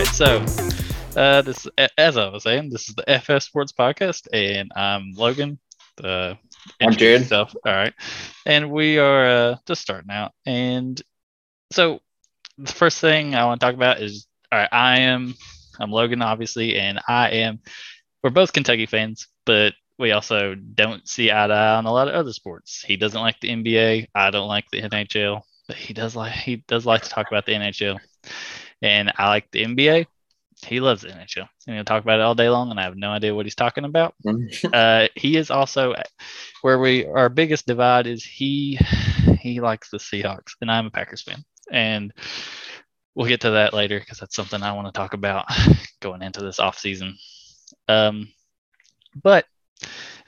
right, so uh, this, as I was saying, this is the FS Sports Podcast, and I'm Logan. The I'm Jared. Stuff. All right, and we are uh, just starting out. And so, the first thing I want to talk about is, all right, I am, I'm Logan, obviously, and I am. We're both Kentucky fans, but we also don't see eye to eye on a lot of other sports. He doesn't like the NBA. I don't like the NHL, but he does like he does like to talk about the NHL, and I like the NBA. He loves the NHL. And he'll talk about it all day long, and I have no idea what he's talking about. uh, he is also where we our biggest divide is he he likes the Seahawks, and I'm a Packers fan, and we'll get to that later because that's something I want to talk about going into this off season. Um, but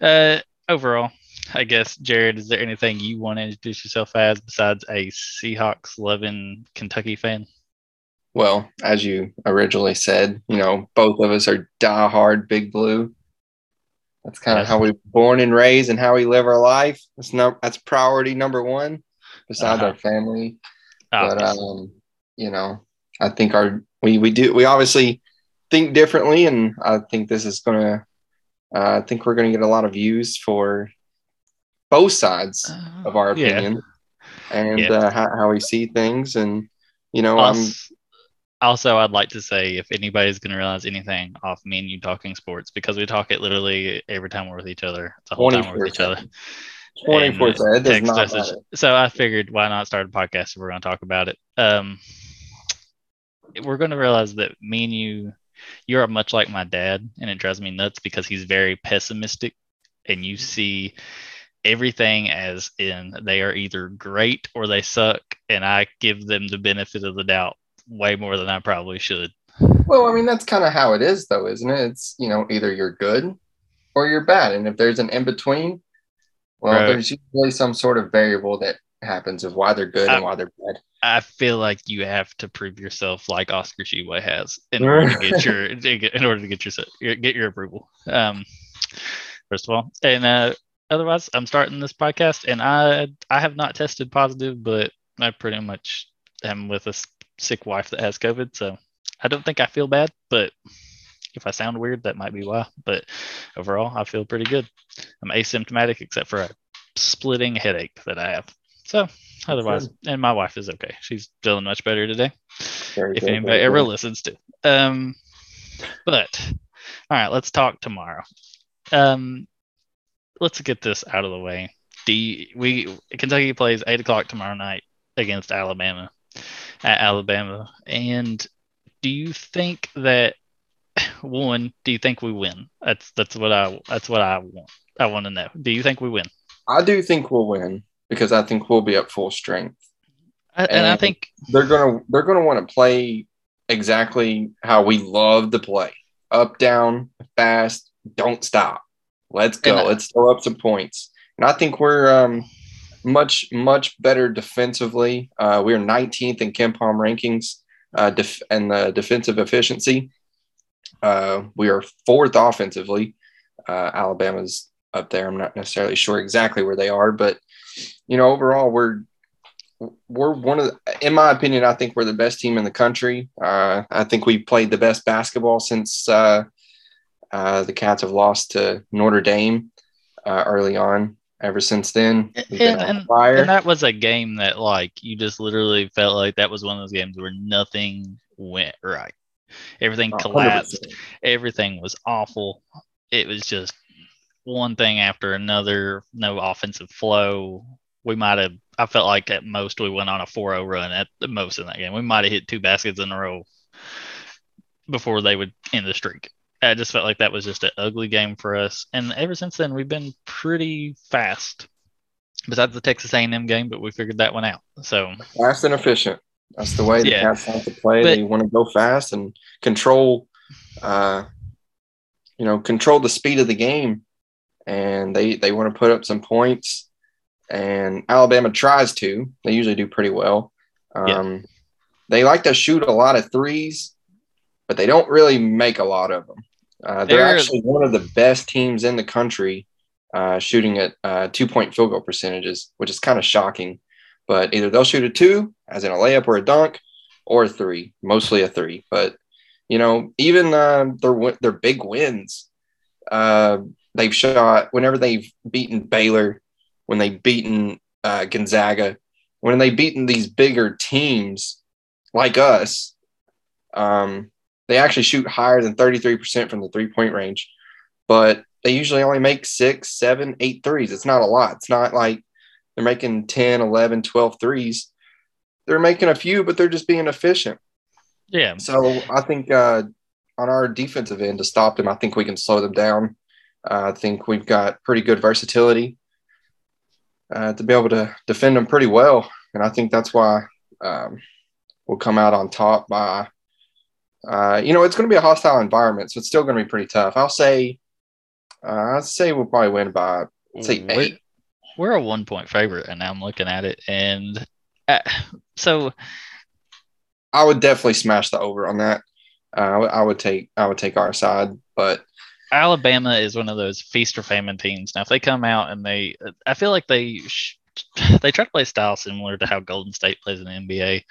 uh, overall, I guess Jared, is there anything you want to introduce yourself as besides a Seahawks loving Kentucky fan? Well, as you originally said, you know, both of us are diehard Big Blue. That's kind of yes. how we were born and raised and how we live our life. That's no, that's priority number one, besides uh-huh. our family. But um, you know, I think our we we do we obviously think differently, and I think this is gonna. Uh, I think we're gonna get a lot of views for both sides uh, of our opinion yeah. and yeah. Uh, how, how we see things, and you know, I'm also i'd like to say if anybody's going to realize anything off me and you talking sports because we talk it literally every time we're with each other. It's a whole time we're with each other. 24 so i figured why not start a podcast if we're going to talk about it? Um we're going to realize that me and you you're much like my dad and it drives me nuts because he's very pessimistic and you see everything as in they are either great or they suck and i give them the benefit of the doubt way more than I probably should. Well, I mean, that's kind of how it is, though, isn't it? It's, you know, either you're good or you're bad. And if there's an in between, well, right. there's usually some sort of variable that happens of why they're good I, and why they're bad. I feel like you have to prove yourself like Oscar Tshiebwe has in order to get your in order to get your get your approval. Um, first of all, and uh, otherwise, I'm starting this podcast, and I I have not tested positive, but I pretty much am with a sick wife that has COVID. So I don't think I feel bad, but if I sound weird, that might be why. But overall, I feel pretty good. I'm asymptomatic except for a splitting headache that I have. So otherwise, and my wife is okay. She's feeling much better today. Very if good, anybody ever good. listens to. Um, but all right, let's talk tomorrow. Um, let's get this out of the way. The we Kentucky plays eight o'clock tomorrow night against Alabama at Alabama. And do you think that one? Do you think we win? That's that's what I that's what I want. I want to know. Do you think we win? I do think we'll win because I think we'll be at full strength. I, and, and I think they're gonna they're gonna want to play exactly how we love to play: up, down, fast, don't stop. Let's go. I, Let's throw up some points. And I think we're um, much much better defensively. Uh, we are 19th in KenPom rankings uh, def- and the defensive efficiency. Uh, we are fourth offensively. Uh, Alabama's up there. I'm not necessarily sure exactly where they are, but you know, overall, we're we're one of, the, in my opinion, I think we're the best team in the country. Uh, I think we played the best basketball since uh, uh, the Cats have lost to Notre Dame uh, early on ever since then. And, and, and, that was a game that like you just literally felt like that was one of those games where nothing went right. Everything collapsed. 100%. Everything was awful. It was just one thing after another, no offensive flow. We might have I felt like at most we went on a 4-0 run at the most in that game. We might have hit two baskets in a row before they would end the streak. I just felt like that was just an ugly game for us. And ever since then, we've been pretty fast. Besides the Texas A&M game, but we figured that one out. So fast and efficient. That's the way the yeah. Cats want to play. But, they want to go fast and control, uh, you know, control the speed of the game, and they they want to put up some points. And Alabama tries to. They usually do pretty well. Um, yeah. They like to shoot a lot of threes, but they don't really make a lot of them. Uh, they're, they're, actually one of the best teams in the country uh, shooting at uh, two point field goal percentages, which is kind of shocking. But either they'll shoot a two, as in a layup or a dunk, or a three, mostly a three. But You know, even uh, their their big wins. Uh, they've shot whenever they've beaten Baylor, when they've beaten uh, Gonzaga, when they've beaten these bigger teams like us. Um, they actually shoot higher than 33% from the three point range, but they usually only make six, seven, eight threes. It's not a lot. It's not like they're making 10, 11, 12 threes. They're making a few, but they're just being efficient. Yeah. So I think uh, on our defensive end to stop them, I think we can slow them down. Uh, I think we've got pretty good versatility uh, to be able to defend them pretty well. And I think that's why um, we'll come out on top by uh, you know, it's going to be a hostile environment, so it's still going to be pretty tough. I'll say, uh, I'd say we'll probably win by say we're, eight. We're a one point favorite, and I'm looking at it, and uh, so I would definitely smash the over on that. Uh, I would take I would take our side, but Alabama is one of those feast or famine teams. Now, if they come out and they, I feel like they sh- they try to play style similar to how Golden State plays in the NBA.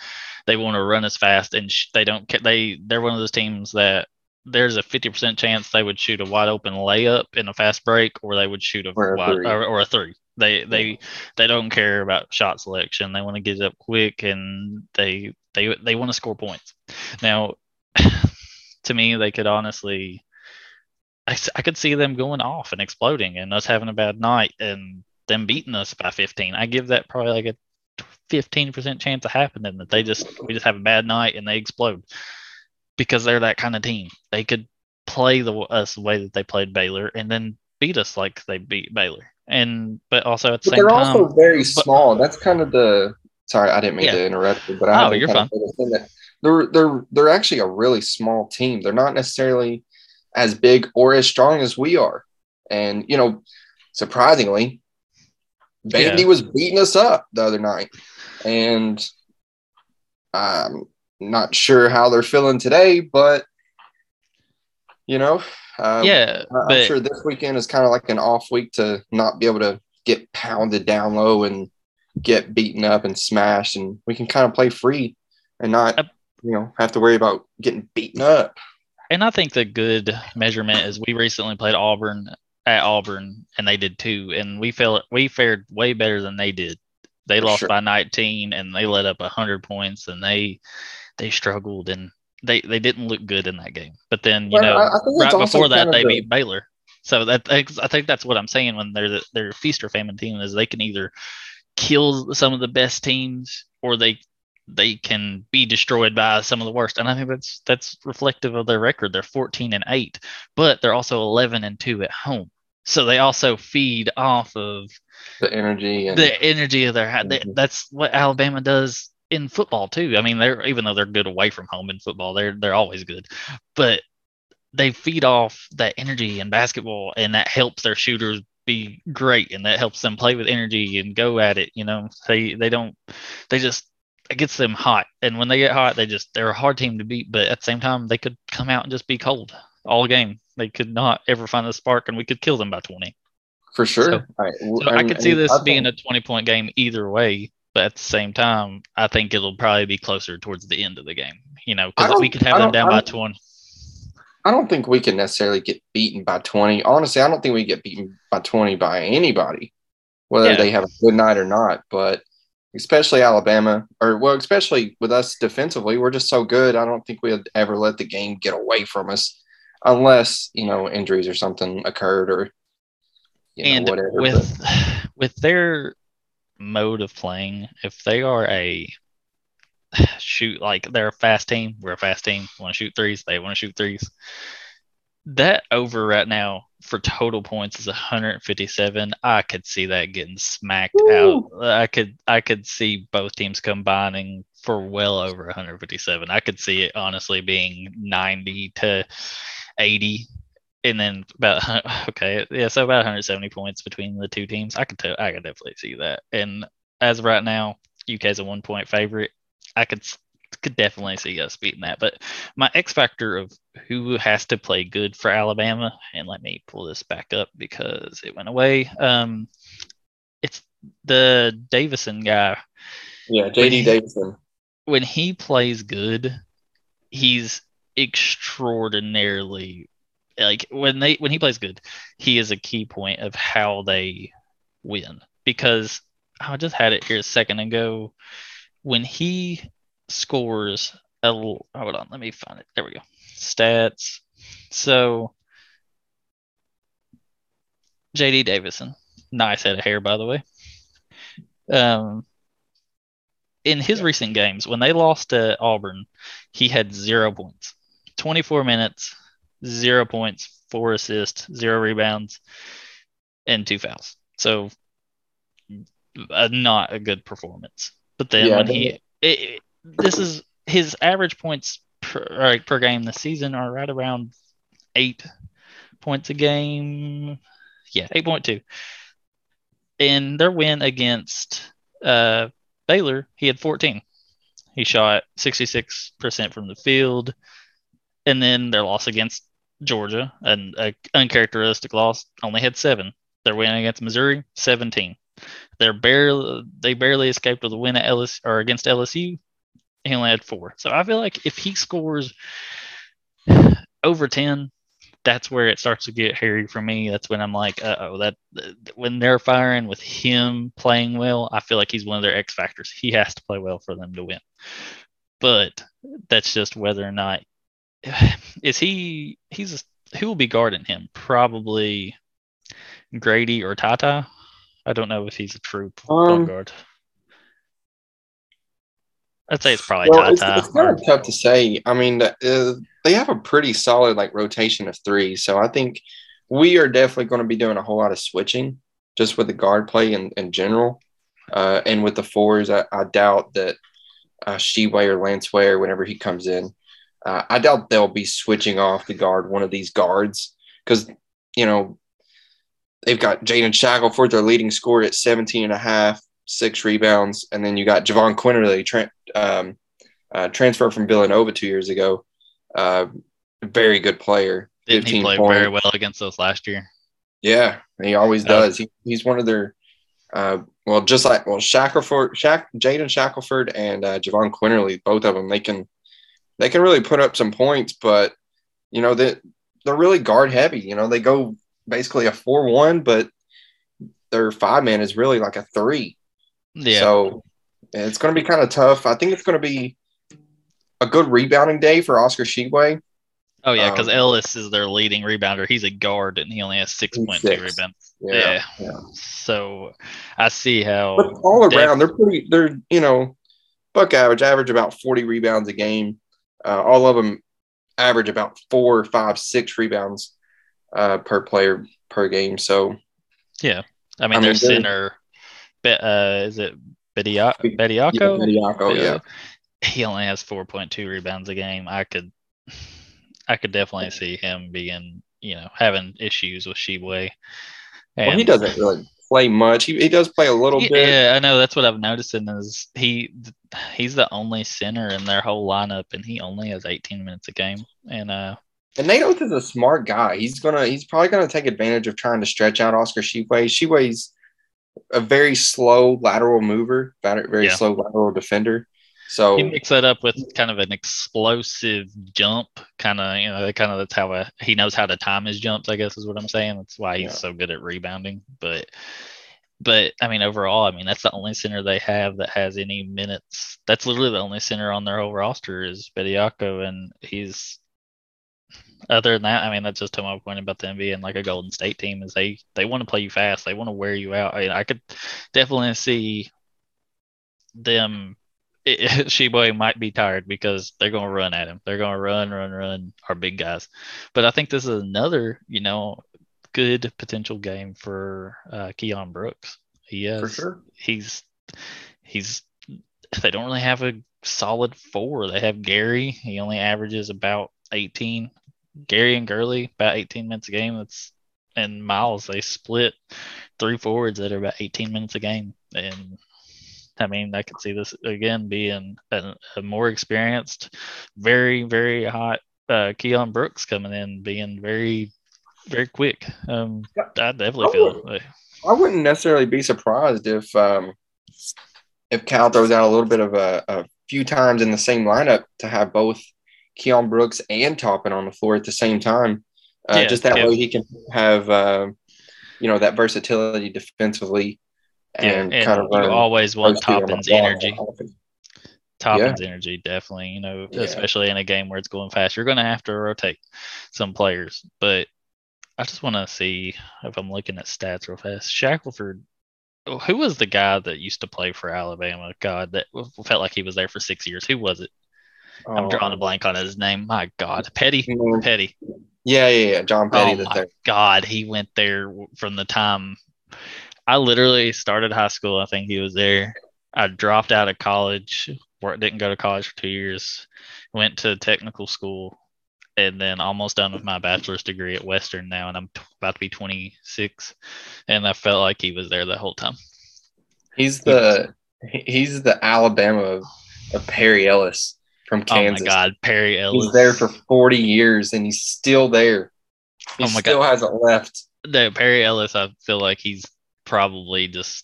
They want to run as fast, and sh- they don't. They they're one of those teams that there's a 50% chance they would shoot a wide open layup in a fast break, or they would shoot a, Or a wide three. or, or a three. They they they don't care about shot selection. They want to get it up quick, and they they they want to score points. Now, to me, they could honestly. I could see them going off and exploding and us having a bad night and them beating us by 15. I give that probably like a 15% chance of happening that they just we just have a bad night and they explode because they're that kind of team. They could play the us the way that they played Baylor and then beat us like they beat Baylor. And but also at the But same they're time, also very small. That's kind of the. Sorry, I didn't mean Yeah. to interrupt you, but I Oh, you're kind of understand that they're they're they're actually a really small team. They're not necessarily as big or as strong as we are, and you know, surprisingly, Vandy Yeah. was beating us up the other night, and I'm not sure how they're feeling today, but you know, um, yeah, I'm but sure this weekend is kind of like an off week to not be able to get pounded down low and get beaten up and smashed, and we can kind of play free and not, Uh, you know, have to worry about getting beaten up. and I think the good measurement is we recently played Auburn at Auburn and they did too, and we felt we fared way better than they did. They For lost sure. by 19 and they let up 100 points and they they struggled and they they didn't look good in that game. But then you But know I- I right before that they the- beat Baylor. So that I I think that's what I'm saying when they're the, they're a feast or famine team is they can either kill some of the best teams or they they can be destroyed by some of the worst. And I think that's that's reflective of their record. They're 14 and 8, but they're also 11 and 2 at home. So they also feed off of The energy and the energy of their they, Mhm. that's what Alabama does in football too. I mean, they're even though they're good away from home in football, they're they're always good. But they feed off that energy in basketball and that helps their shooters be great and that helps them play with energy and go at it, you know. They they don't they just it gets them hot. And when they get hot, they just they're a hard team to beat, but at the same time they could come out and just be cold all game. They could not ever find the spark and we could kill them by 20. for sure. So- Right. So I could see this being a 20 point game either way, but at the same time, I think it'll probably be closer towards the end of the game, you know, because we could have them down by 20. I don't think we can necessarily get beaten by 20. Honestly, I don't think we get beaten by 20 by anybody, whether Yeah. they have a good night or not. But especially Alabama, or well, especially with us defensively, we're just so good. I don't think we'd ever let the game get away from us unless, you know, injuries or something occurred or, you know, and whatever. but- with with their mode of playing, if they are a shoot like they're a fast team, we're a fast team. Want to shoot threes? They want to shoot threes. That over right now for total points is 157. I could see that getting smacked Woo. out. I could I could see both teams combining for well over 157. I could see it honestly being 90 to 80 and then about okay yeah so about 170 points between the two teams i could tell i could definitely see that and as of right now uk's a one point favorite i could could definitely see us beating that but my x factor of who has to play good for alabama and let me pull this back up because it went away um it's the davison guy yeah, when JD he- Davidson. when he plays good, he's extraordinarily like when they when he plays good, he is a key point of how they win. Because I just had it here a second ago. When he scores a hold on, let me find it. There we go. Stats. So JD Davison, nice head of hair, by the way. Um, in his recent games, when they lost to Auburn, he had zero points, 24 minutes, zero points, four assists, zero rebounds, and two fouls. So, uh, not a good performance. But then yeah, when he, it, this is his average points per, per game this season are right around eight points a game. Yeah, 8.2. In their win against uh, Baylor, he had 14. He shot 66% from the field. And then their loss against Georgia, an uncharacteristic loss, only had seven. Their win against Missouri, 17. They're barely they barely escaped with a win at Ellis or against LSU. He only had four. So I feel like if he scores over 10, that's where it starts to get hairy for me. That's when I'm like, uh oh, that when they're firing with him playing well, I feel like he's one of their X factors. He has to play well for them to win. But that's just whether or not is he he's who will be guarding him? Probably Grady or TyTy. I don't know if he's a true um, guard. I'd say it's probably well, TyTy. It's, it's kind of tough to say. I mean, uh, they have a pretty solid like rotation of three, so I think we are definitely going to be doing a whole lot of switching just with the guard play in, in general. Uh, and with the fours, I, I doubt that uh, Tshiebwe or Lance Ware, whenever he comes in, uh, I doubt they'll be switching off the guard one of these guards because, you know, they've got Jaden Shackelford, their leading scorer at 17 and a half, six rebounds. And then you got Jahvon Quinerly, tra- um, uh, transferred from Villanova two years ago. Uh, very good player. Didn't he play very well against us last year? Yeah, he always does. He, he's one of their, uh, well, just like, well, Shackelford, Shack, Jaden Shackelford and uh, Jahvon Quinerly, both of them, they can – they can really put up some points, but you know that they're really guard heavy. You know, they go basically a four one, but their five man is really like a three. Yeah. So it's going to be kind of tough. I think it's going to be a good rebounding day for Oscar Tshiebwe. Oh yeah, because um, Ellis is their leading rebounder. He's a guard and he only has six point two rebounds. Yeah, yeah. yeah, So I see how. But all around, they're pretty. They're you know, buck average, average about forty rebounds a game. Uh, all of them average about four, five, six rebounds uh, per player per game. So, yeah, I mean, I their center, uh, is it Bediako? Bediako, yeah. He only has four point two rebounds a game. I could, I could definitely see him being, you know, having issues with Tshiebwe. well, he doesn't really play much. He, he does play a little bit. Yeah, I know. That's what I've noticed. Is he he's the only center in their whole lineup, and he only has 18 minutes a game. And uh, and Nate is a smart guy. He's gonna he's probably gonna take advantage of trying to stretch out Oscar Tshiebwe. Tshiebwe's a very slow lateral mover, very yeah. slow lateral defender. So he mix that up with kind of an explosive jump, kind of you know, kind of that's how a, he knows how to time his jumps. I guess is what I'm saying. That's why he's yeah. so good at rebounding. But but I mean, overall, I mean that's the only center they have that has any minutes. That's literally the only center on their whole roster is Bediako, and he's. Other than that, I mean, that's just to my point about them being like a Golden State team is they they want to play you fast. They want to wear you out. I, mean, I could definitely see them Tshiebwe might be tired because they're going to run at him. They're going to run, run, run our big guys. But I think this is another, you know, good potential game for uh, Keion Brooks. He has, for sure. He's he's they don't really have a solid four. They have Gary. He only averages about 18. Gary and Gurley about 18 minutes a game. That's and Miles they split three forwards that are about 18 minutes a game. And I mean, I could see this again being a, a more experienced, very, very hot uh, Keion Brooks coming in, being very, very quick. Um, I definitely I feel it. I wouldn't necessarily be surprised if um, if Cal throws out a little bit of a, a few times in the same lineup to have both Keion Brooks and Toppin on the floor at the same time. Uh, Yeah, just that yeah. way he can have, uh, you know, that versatility defensively and, and kind of you always want those two on the Toppin's energy. Toppin's energy, definitely. You know, Yeah. especially in a game where it's going fast, you're going to have to rotate some players. But I just want to see if I'm looking at stats real fast. Shackelford, who was the guy that used to play for Alabama? God, that felt like he was there for six years. Who was it? I'm drawing a blank on his name. My God, Petty. Mm, Petty. Yeah, yeah, yeah. John Petty oh the my third. God, he went there from the time I literally started high school. I think he was there. I dropped out of college, didn't go to college for two years, went to technical school, and then almost done with my bachelor's degree at Western now, and I'm t- about to be 26, and I felt like he was there the whole time. He's the he's the Alabama of, of Perry Ellis from Kansas. Oh my God, Perry Ellis. He's there for 40 years and he's still there. He Oh my still hasn't left. the Perry Ellis. I feel like he's probably just.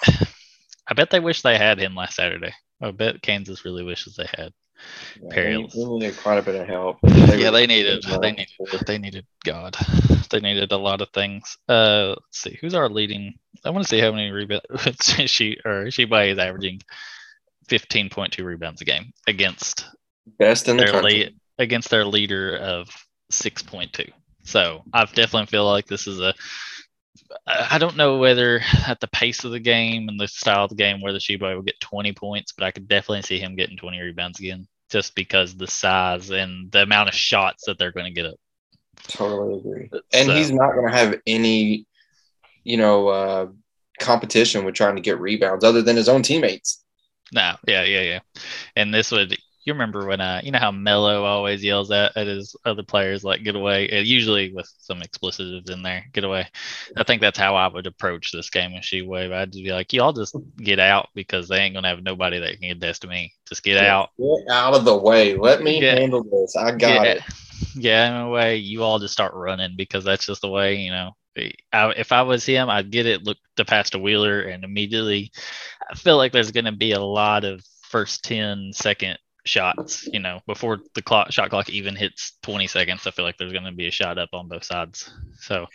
I bet they wish they had him last Saturday. I bet Kansas really wishes they had. Perry He- Ellis. They needed quite a bit of help. yeah, they needed they needed they needed God. They needed a lot of things. Uh let's see, who's our leading I want to see how many rebounds Tshiebwe is averaging fifteen point two rebounds a game against best in the country. lead against their leader of six point two. So I definitely feel like this is a. I don't know whether at the pace of the game and the style of the game whether Tshiebwe will get 20 points, but I could definitely see him getting 20 rebounds again just because the size and the amount of shots that they're going to get up. Totally agree. And So- he's not going to have any, you know, uh, competition with trying to get rebounds other than his own teammates. No, yeah, yeah, yeah. And this would you remember when uh you know how Mello always yells at, at his other players like get away, and usually with some expletives in there, get away. I think that's how I would approach this game in Tshiebwe. I'd just be like, y'all just get out because they ain't gonna have nobody that can get to me. Just get out. Get out of the way. Let me Yeah. handle this. I got yeah, it. Yeah, in a way, you all just start running because that's just the way, you know. I, if I was him, I'd get it, look to pass to Wheeler, and immediately I feel like there's going to be a lot of first 10 second shots, you know, before the clock shot clock even hits 20 seconds. I feel like there's going to be a shot up on both sides. So,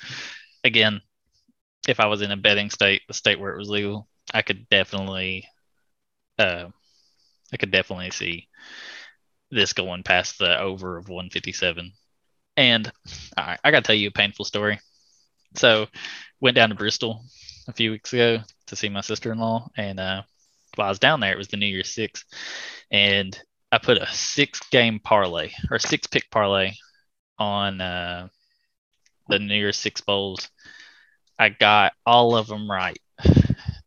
again, if I was in a betting state, the state where it was legal, I could definitely, uh, I could definitely see this going past the over of 157. And I got to tell you a painful story. So, went down to Bristol a few weeks ago to see my sister-in-law, and uh, while I was down there, it was the New Year's Six, and I put a six-game parlay or six-pick parlay on uh, the New Year's Six bowls. I got all of them right.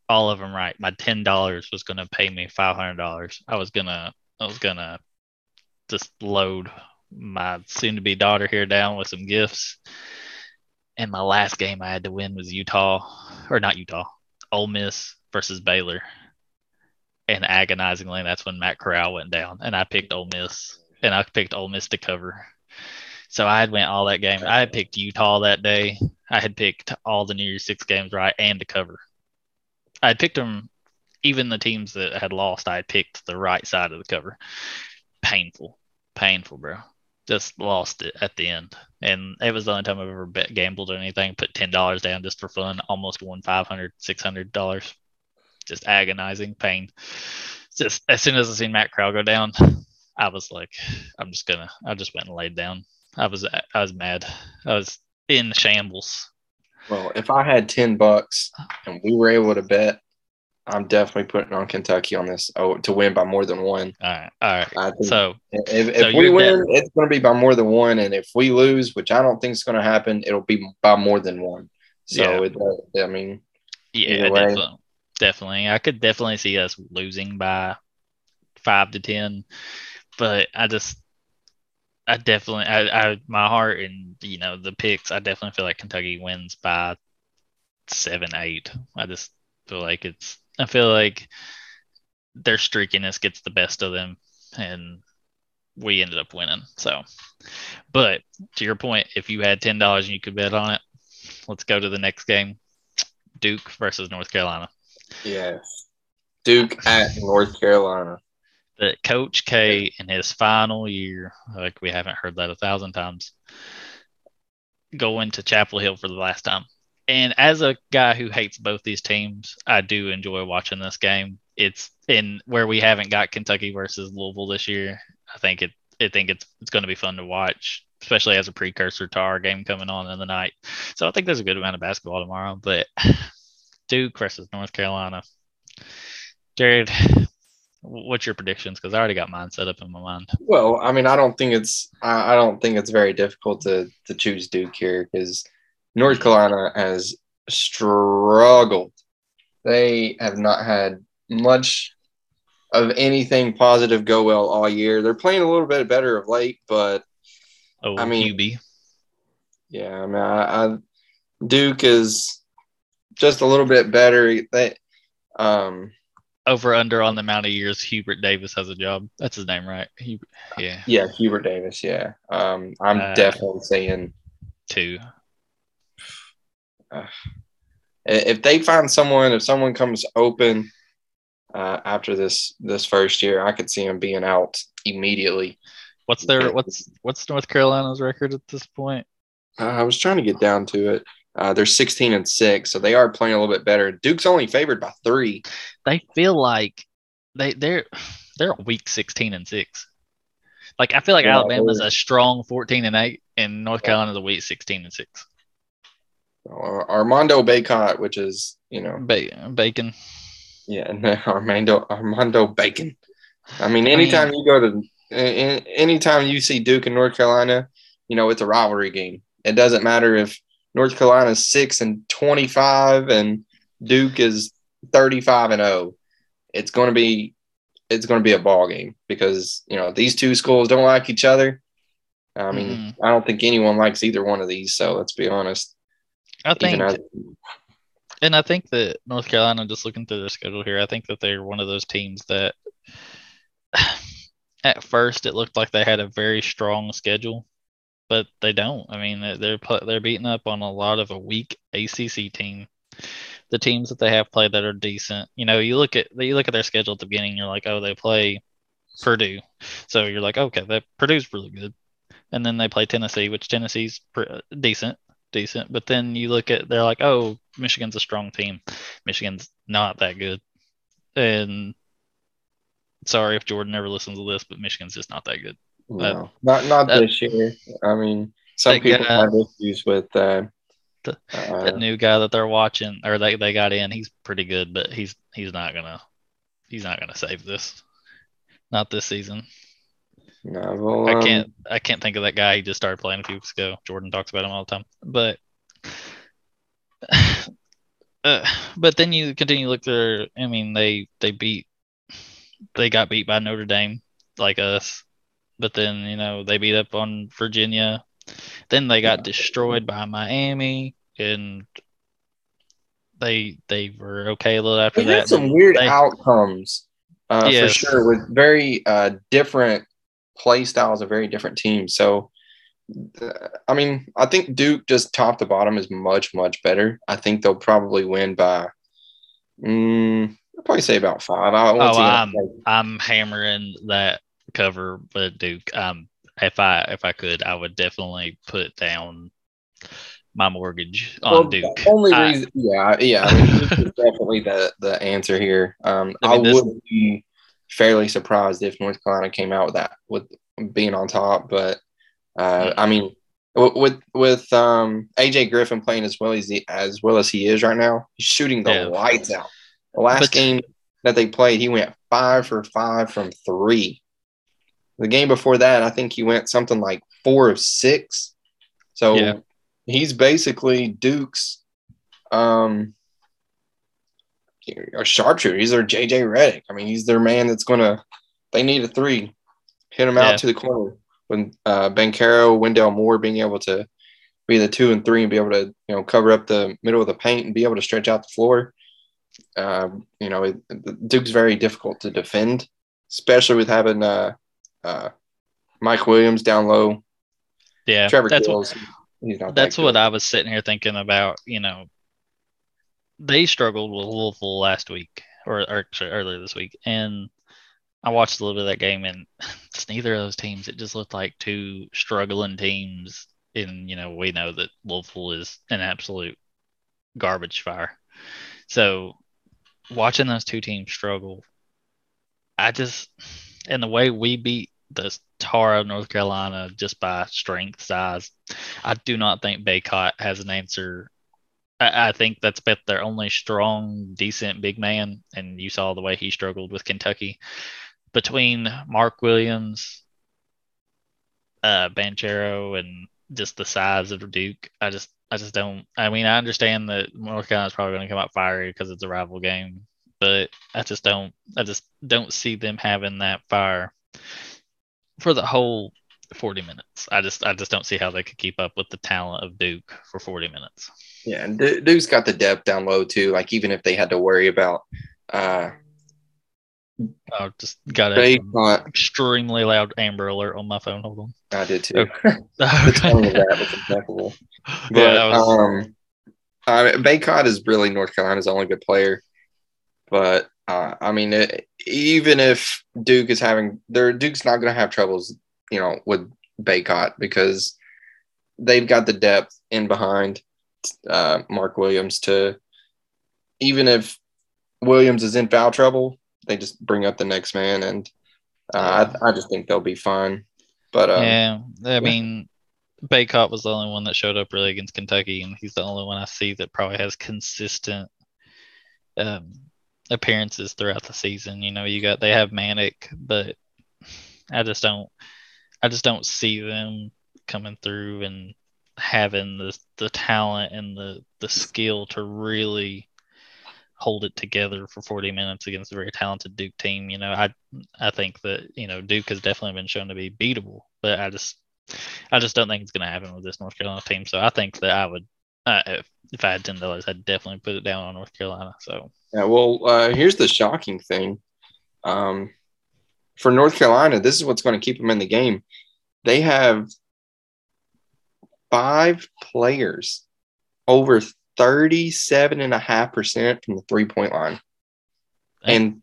All of them right. My ten dollars was gonna pay me five hundred dollars. I was gonna, I was gonna just load my soon-to-be daughter here down with some gifts. And my last game I had to win was Utah, or not Utah, Ole Miss versus Baylor. And agonizingly, that's when Matt Corral went down, and I picked Ole Miss, and I picked Ole Miss to cover. So I had went all that game. I had picked Utah that day. I had picked all the New Year's Six games right and to cover. I had picked them, even the teams that had lost. I had picked the right side of the cover. Painful, painful, bro. Just lost it at the end, and it was the only time I've ever bet gambled or anything. Put ten dollars down just for fun. Almost won 500 600 dollars. Just agonizing pain. Just as soon as I seen Matt Corral go down, I was like, I'm just gonna. I just went and laid down. I was I was mad. I was in shambles. Well, if I had 10 bucks and we were able to bet, I'm definitely putting on Kentucky on this oh, to win by more than one. All right, all right. So if, if so we win, it's going to be by more than one. And if we lose, which I don't think is going to happen, it'll be by more than one. So, Yeah. it, uh, I mean, yeah, definitely, definitely. I could definitely see us losing by five to ten, but I just, I definitely, I, I, my heart and you know the picks, I definitely feel like Kentucky wins by seven, eight. I just feel like it's, I feel like their streakiness gets the best of them, and we ended up winning. So, but to your point, if you had ten dollars and you could bet on it, let's go to the next game. Duke versus North Carolina. yes. Duke at North Carolina. that Coach K in his final year, like we haven't heard that a thousand times, going to Chapel Hill for the last time. And as a guy who hates both these teams, I do enjoy watching this game. It's in where we haven't got Kentucky versus Louisville this year. I think it I think it's it's going to be fun to watch, especially as a precursor to our game coming on in the night. So I think there's a good amount of basketball tomorrow. But Duke versus North Carolina. Jared, what's your predictions? Because I already got mine set up in my mind. Well, I mean, I don't think it's I, don't think it's very difficult to to choose Duke here because North Carolina has struggled. They have not had much of anything positive go well all year. They're playing a little bit better of late, but oh, I mean, QB. Yeah, I mean, I, I, Duke is just a little bit better. They, um, over under on the amount of years Hubert Davis has a job. That's his name, right? He, yeah. Yeah, Hubert Davis. Yeah. Um, I'm uh, definitely saying two. Uh, if they find someone, if someone comes open uh, after this this first year, I could see him being out immediately. What's their what's what's North Carolina's record at this point? Uh, I was trying to get down to it. Uh, they're 16 and six, so they are playing a little bit better. Duke's only favored by three. They feel like they they're they're a week 16 and six. Like I feel like yeah, Alabama's a strong 14 and eight, and North Carolina's a week 16 and six. Armando Bacot, which is you know ba- bacon. Yeah, Armando Armando Bacon. I mean, anytime I mean, you go to anytime you see Duke and North Carolina, you know it's a rivalry game. It doesn't matter if North Carolina is six and twenty five, and Duke is thirty five and zero. Oh. It's going to be it's going to be a ball game because you know these two schools don't like each other. I mean, mm-hmm. I don't think anyone likes either one of these. So let's be honest. I think, as, and I think that North Carolina, just looking through their schedule here, I think that they're one of those teams that, at first, it looked like they had a very strong schedule, but they don't. I mean, they're they're beating up on a lot of a weak ACC team. The teams that they have played that are decent, you know, you look at you look at their schedule at the beginning, you're like, oh, they play Purdue, so you're like, okay, that Purdue's really good, and then they play Tennessee, which Tennessee's decent, decent. But then you look at, they're like, oh, Michigan's a strong team. Michigan's not that good, and sorry if Jordan never listens to this, but Michigan's just not that good. No, uh, not not that, this year. I mean, some people guy, have issues with uh, the, uh, that new guy that they're watching or they, they got in. He's pretty good, but he's he's not gonna he's not gonna save this. Not this season. No, well, um, I can't I can't think of that guy. He just started playing a few weeks ago. Jordan talks about him all the time, but. Uh, but then you continue to look there. I mean, they they beat, they got beat by Notre Dame, like us but then you know they beat up on Virginia. Then they got destroyed by Miami, and they they were okay a little after they that. Had some weird they, outcomes, uh, yes. for sure, with very uh, different play styles of very different teams. So, I mean, I think Duke just top to bottom is much much better. I think they'll probably win by. Mm, I'll probably say about five. I oh, I'm I'm hammering that cover but Duke. Um, if I if I could, I would definitely put down my mortgage on well, Duke. only I, reason, yeah, yeah, I mean, definitely the the answer here. Um, I, mean, I would be fairly surprised if North Carolina came out with that with being on top, but uh, I mean, with with um, AJ Griffin playing as well as he, as well as he is right now, he's shooting the yeah. lights out. The last but, game that they played, he went five for five from three. The game before that, I think he went something like four of six. So yeah. he's basically Duke's um, a sharpshooter. He's their JJ Redick. I mean, he's their man that's gonna. They need a three, hit him out yeah. to the corner. When uh, Banchero, Wendell Moore being able to be the two and three and be able to you know cover up the middle of the paint and be able to stretch out the floor. Uh, you know, it, Duke's very difficult to defend, especially with having uh, uh, Mike Williams down low. Yeah, Trevor that's What, that's what I was sitting here thinking about. You know, they struggled with Louisville last week or, or sorry, earlier this week, and I watched a little bit of that game, and just neither of those teams. It just looked like two struggling teams. And you know, we know that Louisville is an absolute garbage fire. So watching those two teams struggle, I just and the way we beat the Tar of North Carolina just by strength size, I do not think Bacot has an answer. I, think that's bet their only strong, decent big man, and you saw the way he struggled with Kentucky. Between Mark Williams, uh, Banchero, and just the size of Duke, I just I just don't. I mean, I understand that North Carolina's probably going to come out fiery because it's a rival game, but I just don't. I just don't see them having that fire for the whole 40 minutes. I just I just don't see how they could keep up with the talent of Duke for 40 minutes. Yeah, and Duke's got the depth down low too. Like even if they had to worry about uh I just got an extremely loud Amber Alert on my phone. Hold on. I did too. Okay. the tone of that was impeccable. But yeah, was... um, I mean, Bacot is really North Carolina's only good player. But uh, I mean, it, even if Duke is having, their Duke's not going to have troubles, you know, with Bacot because they've got the depth in behind uh, Mark Williams to, even if Williams is in foul trouble, they just bring up the next man, and uh, I, I just think they'll be fine. But um, yeah, I mean, Bacot was the only one that showed up really against Kentucky, and he's the only one I see that probably has consistent um, appearances throughout the season. You know, you got they have Manek, but I just don't, I just don't see them coming through and having the the talent and the the skill to really hold it together for 40 minutes against a very talented Duke team. You know, I I think that you know Duke has definitely been shown to be beatable, but I just I just don't think it's going to happen with this North Carolina team. So I think that I would, uh, if, if I had ten dollars, I'd definitely put it down on North Carolina. So yeah, well, uh, here's the shocking thing. Um, for North Carolina, this is what's going to keep them in the game. They have five players over 37.5% from the three point line. And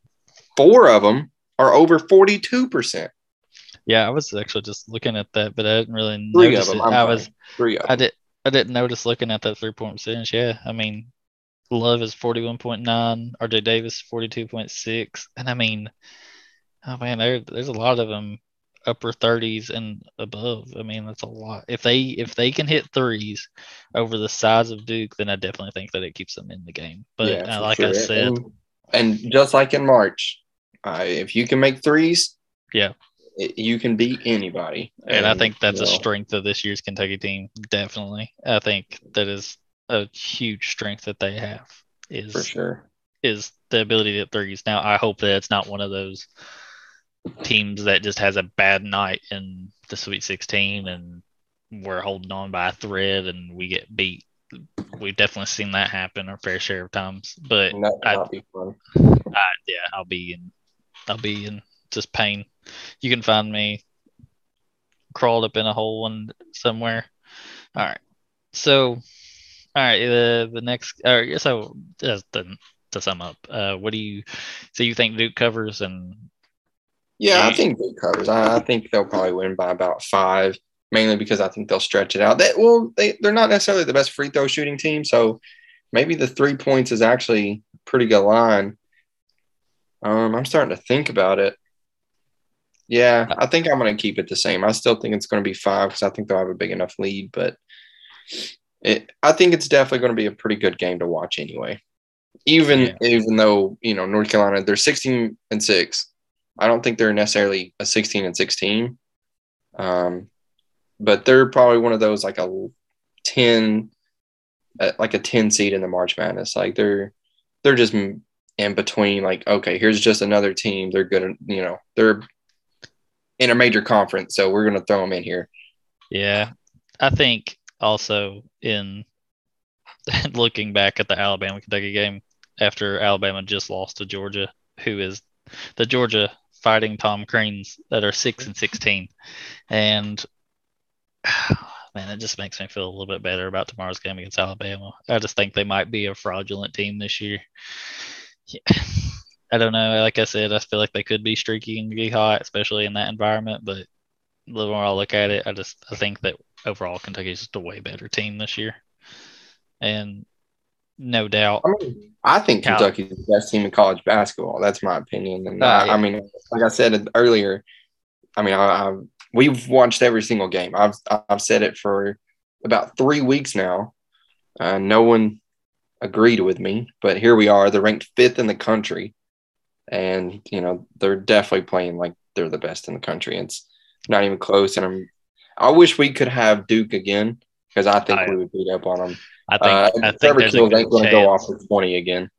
four of them are over 42%. Yeah, I was actually just looking at that, but I didn't really three notice it. I was three I did I didn't notice looking at that three point percentage. Yeah. I mean Love is 41.9, RJ Davis 42.6. And I mean, oh man, there, there's a lot of them upper 30s and above. I mean, that's a lot. If they if they can hit threes over the size of Duke, then I definitely think that it keeps them in the game. But yeah, uh, like sure. I said, and, and, just like in March, uh, if you can make threes, yeah, it, you can beat anybody. And, and I think that's you know, a strength of this year's Kentucky team. Definitely, I think that is a huge strength that they have. Is for sure is the ability to hit threes. Now, I hope that it's not one of those teams that just has a bad night in the Sweet 16 and we're holding on by a thread and we get beat. We've definitely seen that happen a fair share of times, but I, be fun. I, yeah, I'll be in, I'll be in just pain. You can find me crawled up in a hole and somewhere. All right. So, all right. The the next, or so just to, to sum up, uh, what do you? So you think Duke covers and yeah, I think Duke covers. I, I, think they'll probably win by about five, mainly because I think they'll stretch it out. They well, they they're not necessarily the best free throw shooting team, so maybe the three points is actually a pretty good line. Um, I'm starting to think about it. Yeah, I think I'm going to keep it the same. I still think it's going to be five because I think they'll have a big enough lead, but it, I think it's definitely going to be a pretty good game to watch anyway. Even yeah. even though you know North Carolina, they're 16 and six I don't think they're necessarily a 16 and 16. Um, but they're probably one of those like a 10 uh, like a 10 seed in the March Madness. Like they're they're just in between like okay, here's just another team. They're good, you know, they're in a major conference, so we're to throw them in here. Yeah. I think also in looking back at the Alabama Kentucky game after Alabama just lost to Georgia, who is the Georgia fighting Tom Creans that are six and sixteen, and man, it just makes me feel a little bit better about tomorrow's game against Alabama. I just think they might be a fraudulent team this year. Yeah. I don't know. Like I said, I feel like they could be streaky and be hot, especially in that environment. But the more I look at it, I just I think that overall Kentucky is just a way better team this year, and no doubt. I, mean, I think Cal- Kentucky's the best team in college basketball. That's my opinion. And uh, I, yeah. I, mean, like I said earlier, I mean, I, I, we've watched every single game. I've I've said it for about three weeks now. Uh, no one agreed with me, but here we are. They're ranked fifth in the country, and you know they're definitely playing like they're the best in the country. It's not even close. And I'm, I wish we could have Duke again because I think I, we would beat up on them. I think, uh, I think Trevor Keels ain't going to go off for 20 again.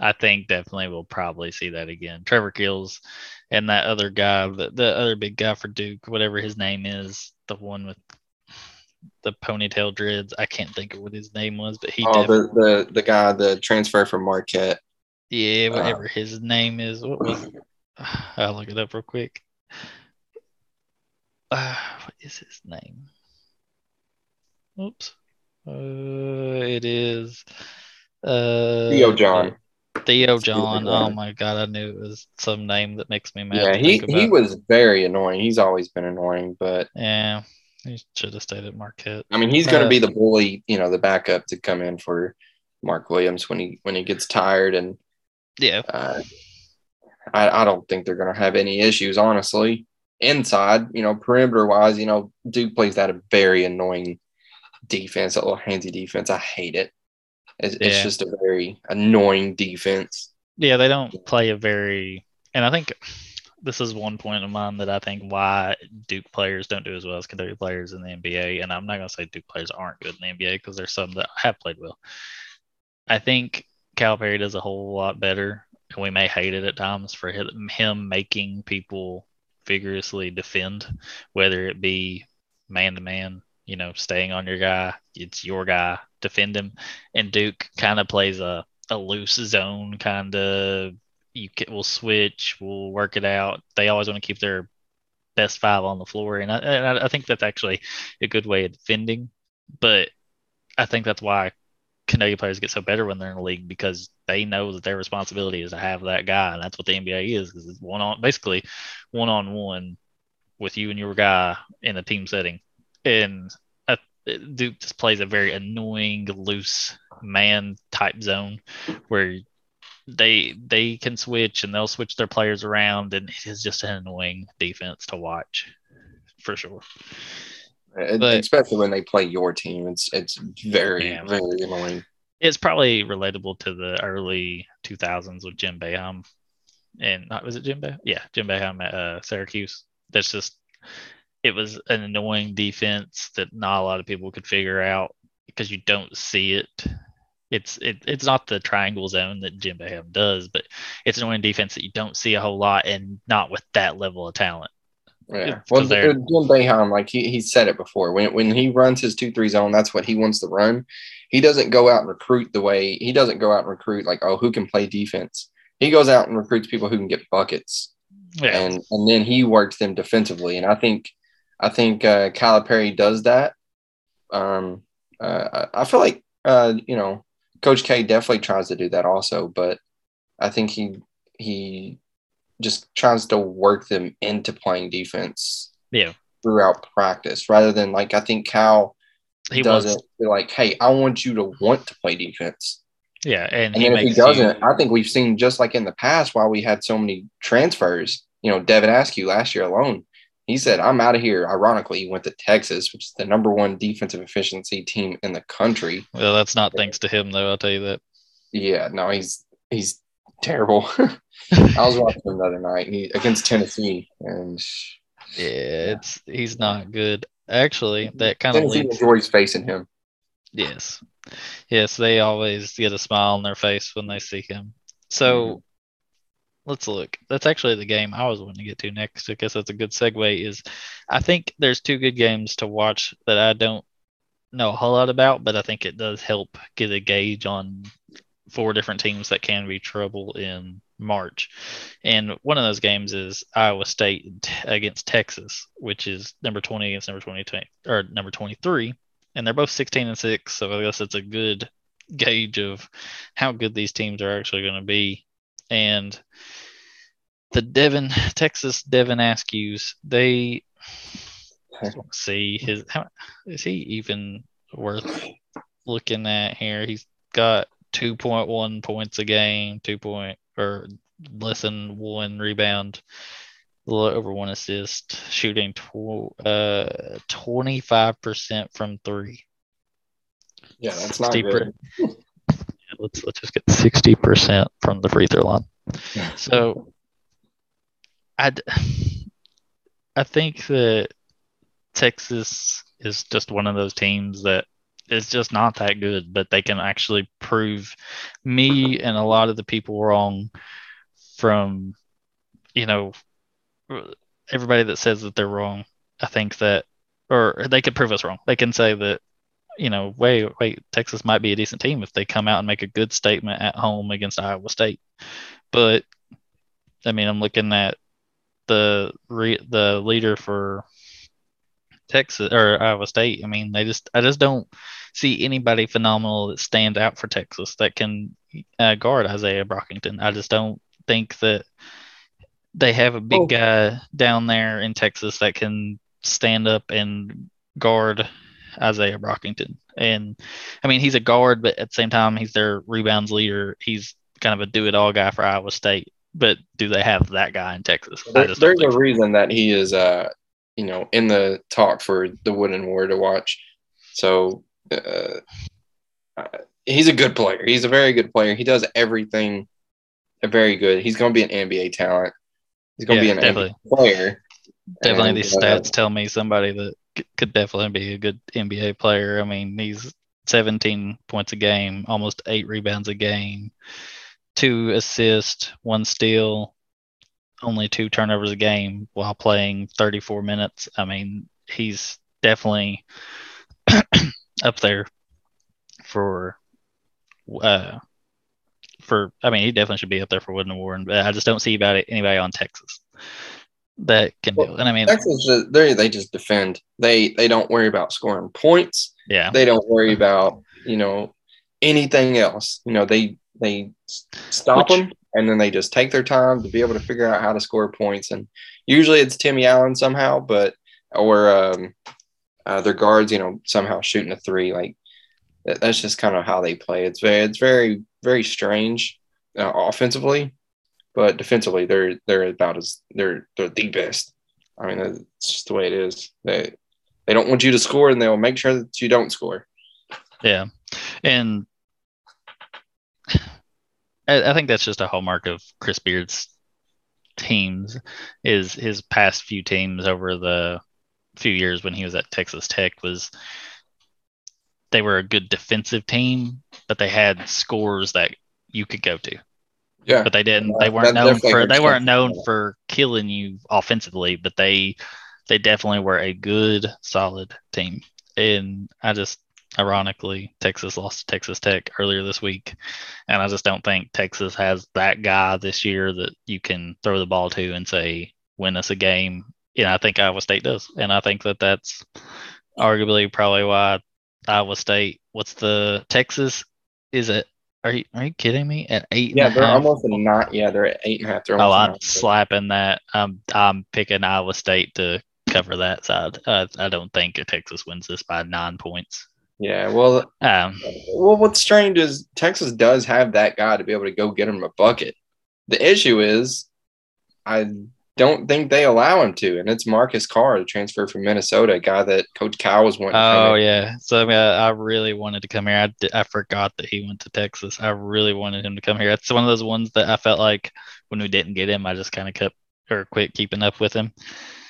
I think definitely we'll probably see that again. Trevor Keels and that other guy, the, the other big guy for Duke, whatever his name is, the one with the ponytail dreads. I can't think of what his name was, but he. Oh, the, the the guy, the transfer from Marquette. Yeah, uh, whatever uh, his name is. What was? I'll look it up real quick. Uh, what is his name? Oops. Uh, it is. Uh, Theo John. Theo John. Oh my god, I knew it was some name that makes me mad. Yeah, he he was very annoying. He's always been annoying, but yeah, he should have stayed at Marquette. I mean, he's going to uh, be the bully, you know, the backup to come in for Mark Williams when he when he gets tired, and yeah, uh, I I don't think they're going to have any issues, honestly. Inside, you know, perimeter wise, you know, Duke plays that a very annoying defense, that little handsy defense. I hate it. It's, yeah. it's just a very annoying defense. Yeah, they don't play a very, and I think this is one point of mine that I think why Duke players don't do as well as Kentucky players in the NBA. And I'm not going to say Duke players aren't good in the NBA because there's some that have played well. I think Calipari does a whole lot better, and we may hate it at times for him making people vigorously defend, whether it be man to man, you know, staying on your guy, it's your guy, defend him. And Duke kind of plays a, a loose zone kind of you can, we'll switch, we'll work it out. They always want to keep their best five on the floor, and I, and I think that's actually a good way of defending. But I think that's why Canadian players get so better when they're in the league because they know that their responsibility is to have that guy, and that's what the NBA is. Because it's one on, basically one on one with you and your guy in a team setting, and Duke just plays a very annoying, loose man type zone where they they can switch and they'll switch their players around, and it is just an annoying defense to watch for sure. But, especially when they play your team, it's it's very man, very annoying. It's probably relatable to the early 2000s with Jim Boeheim, and not was it Jim Boeheim? Yeah, Jim Boeheim at uh, Syracuse. That's just it was an annoying defense that not a lot of people could figure out because you don't see it it's it, it's not the triangle zone that Jim Boeheim does, but it's an annoying defense that you don't see a whole lot and not with that level of talent. Yeah. Well, Jim Boeheim, like he, he said it before, when, when he runs his 2 3 zone, that's what he wants to run. He doesn't go out and recruit the way he doesn't go out and recruit, like, oh, who can play defense? He goes out and recruits people who can get buckets. Yeah. And, and then he works them defensively. And I think, I think uh, Calipari does that. Um, uh, I feel like, uh, you know, Coach K definitely tries to do that also, but I think he he just tries to work them into playing defense. Yeah. Throughout practice, rather than like I think Cal he doesn't like, "Hey, I want you to want to play defense." Yeah, and, and he if he doesn't, you... I think we've seen just like in the past, while we had so many transfers. You know, Devin Askew last year alone, he said, I'm out of here. Ironically, he went to Texas, which is the number one defensive efficiency team in the country. Well, that's not thanks to him, though. I'll tell you that. Yeah, no, he's he's terrible. I was watching him the other night he, against Tennessee, and yeah, it's he's not good. Actually, that kind of leads. enjoys facing him. Yes, yes, they always get a smile on their face when they see him. So. Mm-hmm. Let's look. That's actually the game I was wanting to get to next. I guess that's a good segue. Is I think there's two good games to watch that I don't know a whole lot about, but I think it does help get a gauge on four different teams that can be trouble in March. And one of those games is Iowa State against Texas, which is number 20 against number 20 or number 23. And they're both 16 and 6. So I guess it's a good gauge of how good these teams are actually going to be and the Devin Texas Devin Askews, they see his how is he even worth looking at here? He's got 2.1 points a game, two point or less than one rebound, a little over one assist, shooting tw- uh 25% from three. Yeah, that's not good. yeah, let's let's just get 60% from the free throw line. So I I think that Texas is just one of those teams that is just not that good, but they can actually prove me and a lot of the people wrong from, you know, everybody that says that they're wrong. I think that, or they could prove us wrong. They can say that, you know, wait, wait, Texas might be a decent team if they come out and make a good statement at home against Iowa State. But I mean, I'm looking at the re, the leader for Texas or Iowa State. I mean, they just I just don't see anybody phenomenal that stands out for Texas that can uh, guard Isaiah Brockington. I just don't think that they have a big oh. guy down there in Texas that can stand up and guard Isaiah Brockington. And I mean, he's a guard, but at the same time, he's their rebounds leader. He's kind of a do it all guy for Iowa State. But do they have that guy in Texas? There, there's a so. reason that he is uh, you know, in the talk for the Wooden War to watch. So uh, uh, he's a good player. He's a very good player. He does everything very good. He's going to be an NBA talent. He's going to yeah, be an definitely. NBA player. Definitely, and, these uh, stats tell me somebody that could definitely be a good NBA player. I mean, he's 17 points a game, almost eight rebounds a game, two assists, one steal, only two turnovers a game while playing 34 minutes. I mean, he's definitely up there for uh for I mean he definitely should be up there for Wooden Award, but I just don't see about it anybody on Texas that can well, do it. And I mean Texas they they just defend. They they don't worry about scoring points. Yeah. They don't worry about, you know, anything else. You know, they they stop Which, them and then they just take their time to be able to figure out how to score points. And usually it's Timmy Allen somehow, but or um, uh, their guards, you know, somehow shooting a three. Like that's just kind of how they play. It's very, it's very, very strange uh, offensively, but defensively they're they're about as they're they're the best. I mean, it's just the way it is. They they don't want you to score, and they'll make sure that you don't score. Yeah, and I, I think that's just a hallmark of Chris Beard's teams is his past few teams over the few years when he was at Texas Tech was they were a good defensive team, but they had scores that you could go to. Yeah. But they didn't they weren't known for they weren't known for killing you offensively, but they they definitely were a good solid team. And I just Ironically, Texas lost to Texas Tech earlier this week. And I just don't think Texas has that guy this year that you can throw the ball to and say, win us a game. And I think Iowa State does. And I think that that's arguably probably why Iowa State, what's the Texas? Is it? Are you, are you kidding me? At eight? Yeah, they're almost a not. Yeah, they're at eight and a half. They're oh, I'm slapping that. I'm I'm picking Iowa State to cover that side. Uh, I don't think Texas wins this by nine points. Yeah, well, um, well, what's strange is Texas does have that guy to be able to go get him a bucket. The issue is, I don't think they allow him to, and it's Marcus Carr, the transfer from Minnesota, a guy that Coach Cal was wanting. Oh yeah, so I, mean, I, really wanted to come here. I, I forgot that he went to Texas. I really wanted him to come here. It's one of those ones that I felt like when we didn't get him, I just kind of kept or quit keeping up with him.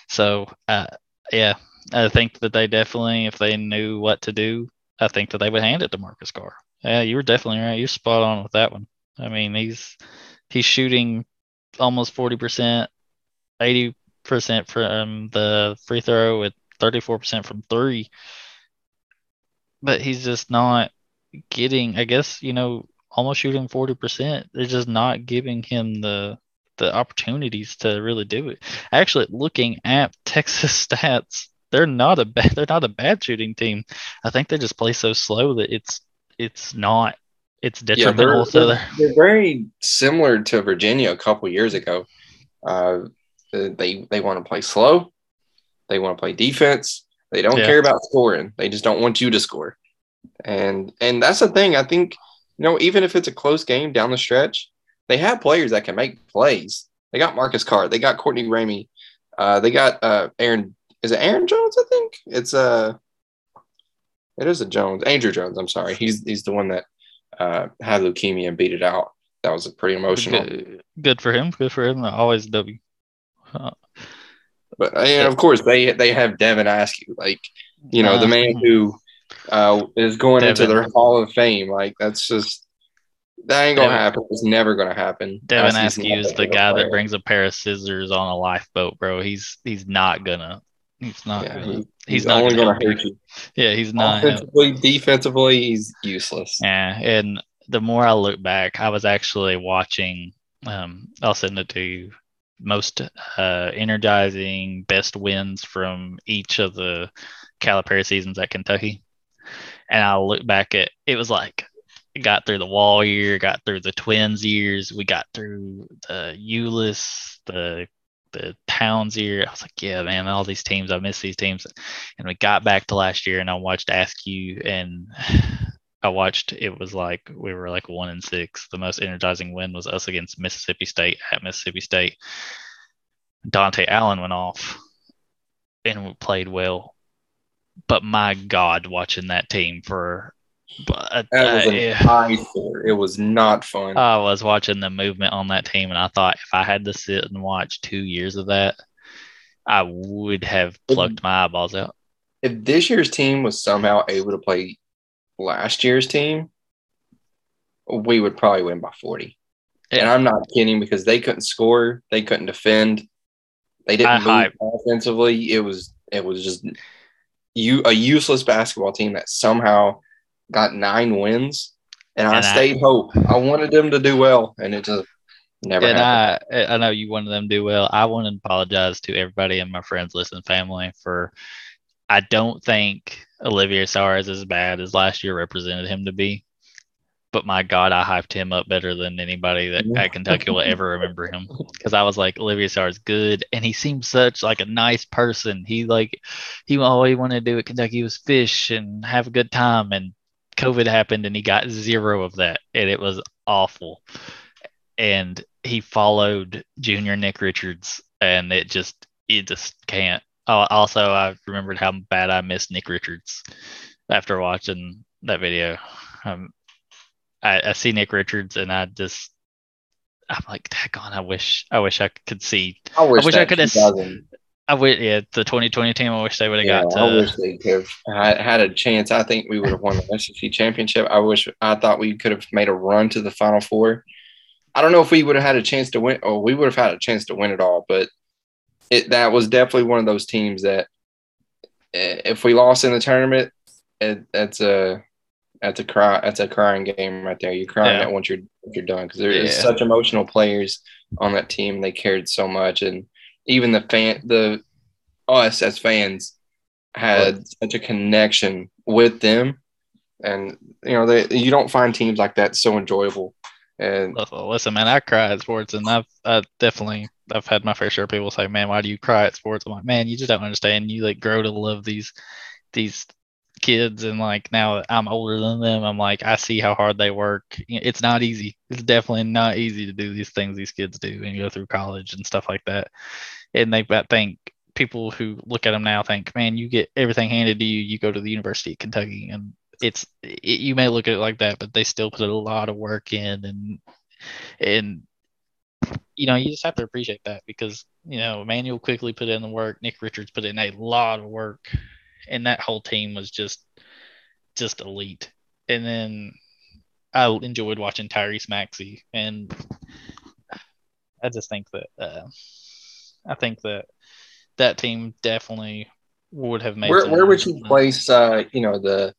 So uh, yeah, I think that they definitely, if they knew what to do, I think that they would hand it to Marcus Carr. Yeah, you were definitely right. You're spot on with that one. I mean, he's he's shooting almost forty percent, eighty percent from the free throw with thirty four percent from three. But he's just not getting. I guess you know, almost shooting forty percent. They're just not giving him the the opportunities to really do it. Actually, looking at Texas stats, they're not a bad they're not a bad shooting team. I think they just play so slow that it's it's not it's detrimental. Yeah, they're, they're, they're, very similar to Virginia a couple years ago. Uh, they they want to play slow. They want to play defense. They don't yeah. care about scoring. They just don't want you to score. And and that's the thing. I think you know even if it's a close game down the stretch, they have players that can make plays. They got Marcus Carr. They got Courtney Ramey. Uh, they got uh, Aaron. Is it Aaron Jones? I think it's uh it is a Jones. Andrew Jones. I'm sorry. He's he's the one that uh, had leukemia and beat it out. That was a pretty emotional. Good, good for him. Good for him. Always W. But and of course they they have Devin Askew, like you know uh, the man who uh, is going Devin. into their Hall of Fame. Like that's just that ain't gonna Devin. happen. It's never gonna happen. Devin Askew is the guy player. that brings a pair of scissors on a lifeboat, bro. He's he's not gonna. He's not. Yeah, gonna, he's, he's, not only gonna, hurt you. Yeah, he's not. Offensively, defensively, he's useless. Yeah, and the more I look back, I was actually watching. Um, I'll send it to you. Most uh, energizing, best wins from each of the Calipari seasons at Kentucky, and I look back at it was like got through the Wall year, got through the twins years, we got through the Ulis, the the Towns year. I was like, yeah, man, all these teams, I miss these teams. And we got back to last year and I watched Askew and I watched it was like we were like one and six. The most energizing win was us against Mississippi State at Mississippi State. Dontaie Allen went off and played well. But my God, watching that team for but that was a high score. It was not fun. I was watching the movement on that team, and I thought if I had to sit and watch two years of that, I would have plucked if, my eyeballs out. If this year's team was somehow able to play last year's team, we would probably win by 40. Yeah. And I'm not kidding because they couldn't score, they couldn't defend, they didn't I move hype. offensively. It was it was just you a useless basketball team that somehow got nine wins, and, and I stayed I, hope. I wanted them to do well, and it just never. And happened. I, I know you wanted them to do well. I want to apologize to everybody and my friends, listen, family for. I don't think Olivier Sarr is as bad as last year represented him to be. But my God, I hyped him up better than anybody that at Kentucky will ever remember him. Because I was like, Olivier Sarr is good, and he seems such like a nice person. He like, he all he wanted to do at Kentucky was fish and have a good time, and COVID happened and he got zero of that, and it was awful. And he followed Junior Nick Richards, and it just it just can't. Oh, also, I remembered how bad I missed Nick Richards after watching that video. Um, I, I see Nick Richards, and I just I'm like, on, I wish I wish I could see. I wish, I, wish I could have. I wish, yeah, the 2020 team. I wish they would have yeah, got. To, I wish they could have had a chance. I think we would have won the SEC championship. I wish I thought we could have made a run to the Final Four. I don't know if we would have had a chance to win, or we would have had a chance to win it all. But it that was definitely one of those teams that eh, if we lost in the tournament, it, that's a that's a cry that's a crying game right there. You're crying yeah. once you're once you're done because there's yeah. such emotional players on that team. They cared so much and even the fan, the us as fans had what? such a connection with them, and you know, they you don't find teams like that so enjoyable. And listen, man, I cry at sports, and I've I definitely I've had my fair share of people say, "Man, why do you cry at sports?" I'm like, "Man, you just don't understand. You like grow to love these these kids and like now I'm older than them, I'm like I see how hard they work. It's not easy. It's definitely not easy to do these things these kids do and go through college and stuff like that. And they I think people who look at them now think, man, you get everything handed to you. You go to the University of Kentucky, and it's it, you may look at it like that, but they still put a lot of work in, and and you know you just have to appreciate that because you know Immanuel Quickley put in the work, Nick Richards put in a lot of work, and that whole team was just just elite. And then I enjoyed watching Tyrese Maxey, and I just think that uh, I think that that team definitely would have made. Where, where would you place, uh, you know, the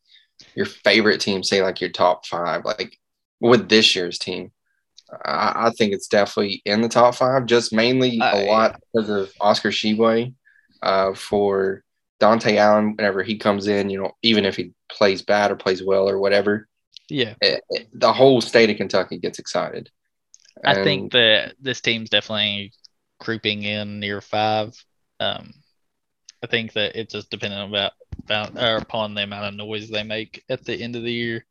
your favorite team? Say like your top five, like with this year's team. I, I think it's definitely in the top five, just mainly a lot because of Oscar Tshiebwe uh, for Dontaie Allen, whenever he comes in, you know, even if he plays bad or plays well or whatever, Yeah, it, it, the whole state of Kentucky gets excited. And I think that this team's definitely creeping in near five. Um, I think that it's just dependent about, about or upon the amount of noise they make at the end of the year.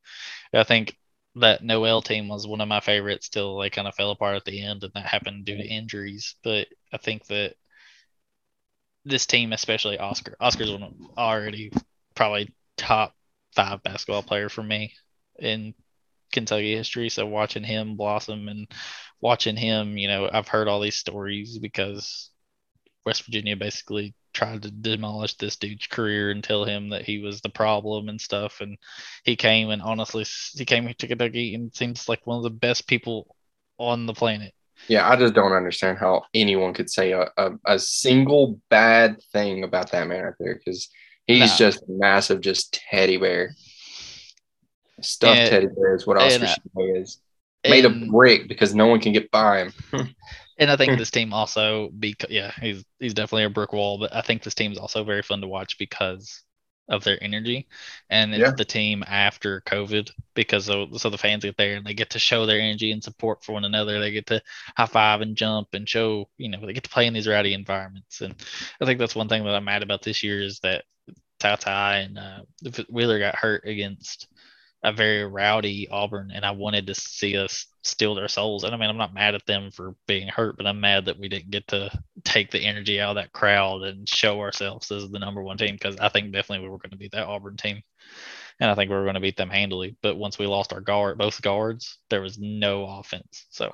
I think that Noel team was one of my favorites till they kind of fell apart at the end, and that happened due to injuries. But I think that this team, especially Oscar, Oscar's one already probably top five basketball player for me in Kentucky history. So watching him blossom and watching him, you know, I've heard all these stories because West Virginia basically tried to demolish this dude's career and tell him that he was the problem and stuff. And he came and honestly, he came to Kentucky and seems like one of the best people on the planet. Yeah, I just don't understand how anyone could say a, a, a single bad thing about that man right there because he's nah. just massive, just teddy bear. Stuffed and, teddy bear is what Oscar and, is. Made of brick because no one can get by him. and I think this team also because yeah, he's he's definitely a brick wall, but I think this team is also very fun to watch because of their energy, and it's yeah. the team after COVID because of, so the fans get there and they get to show their energy and support for one another. They get to high five and jump and show you know they get to play in these rowdy environments, and I think that's one thing that I'm mad about this year is that Tai and uh, Wheeler got hurt against a very rowdy Auburn, and I wanted to see us steal their souls. And I mean, I'm not mad at them for being hurt, but I'm mad that we didn't get to take the energy out of that crowd and show ourselves as the number one team because I think definitely we were going to beat that Auburn team, and I think we were going to beat them handily. But once we lost our guard, both guards, there was no offense. So.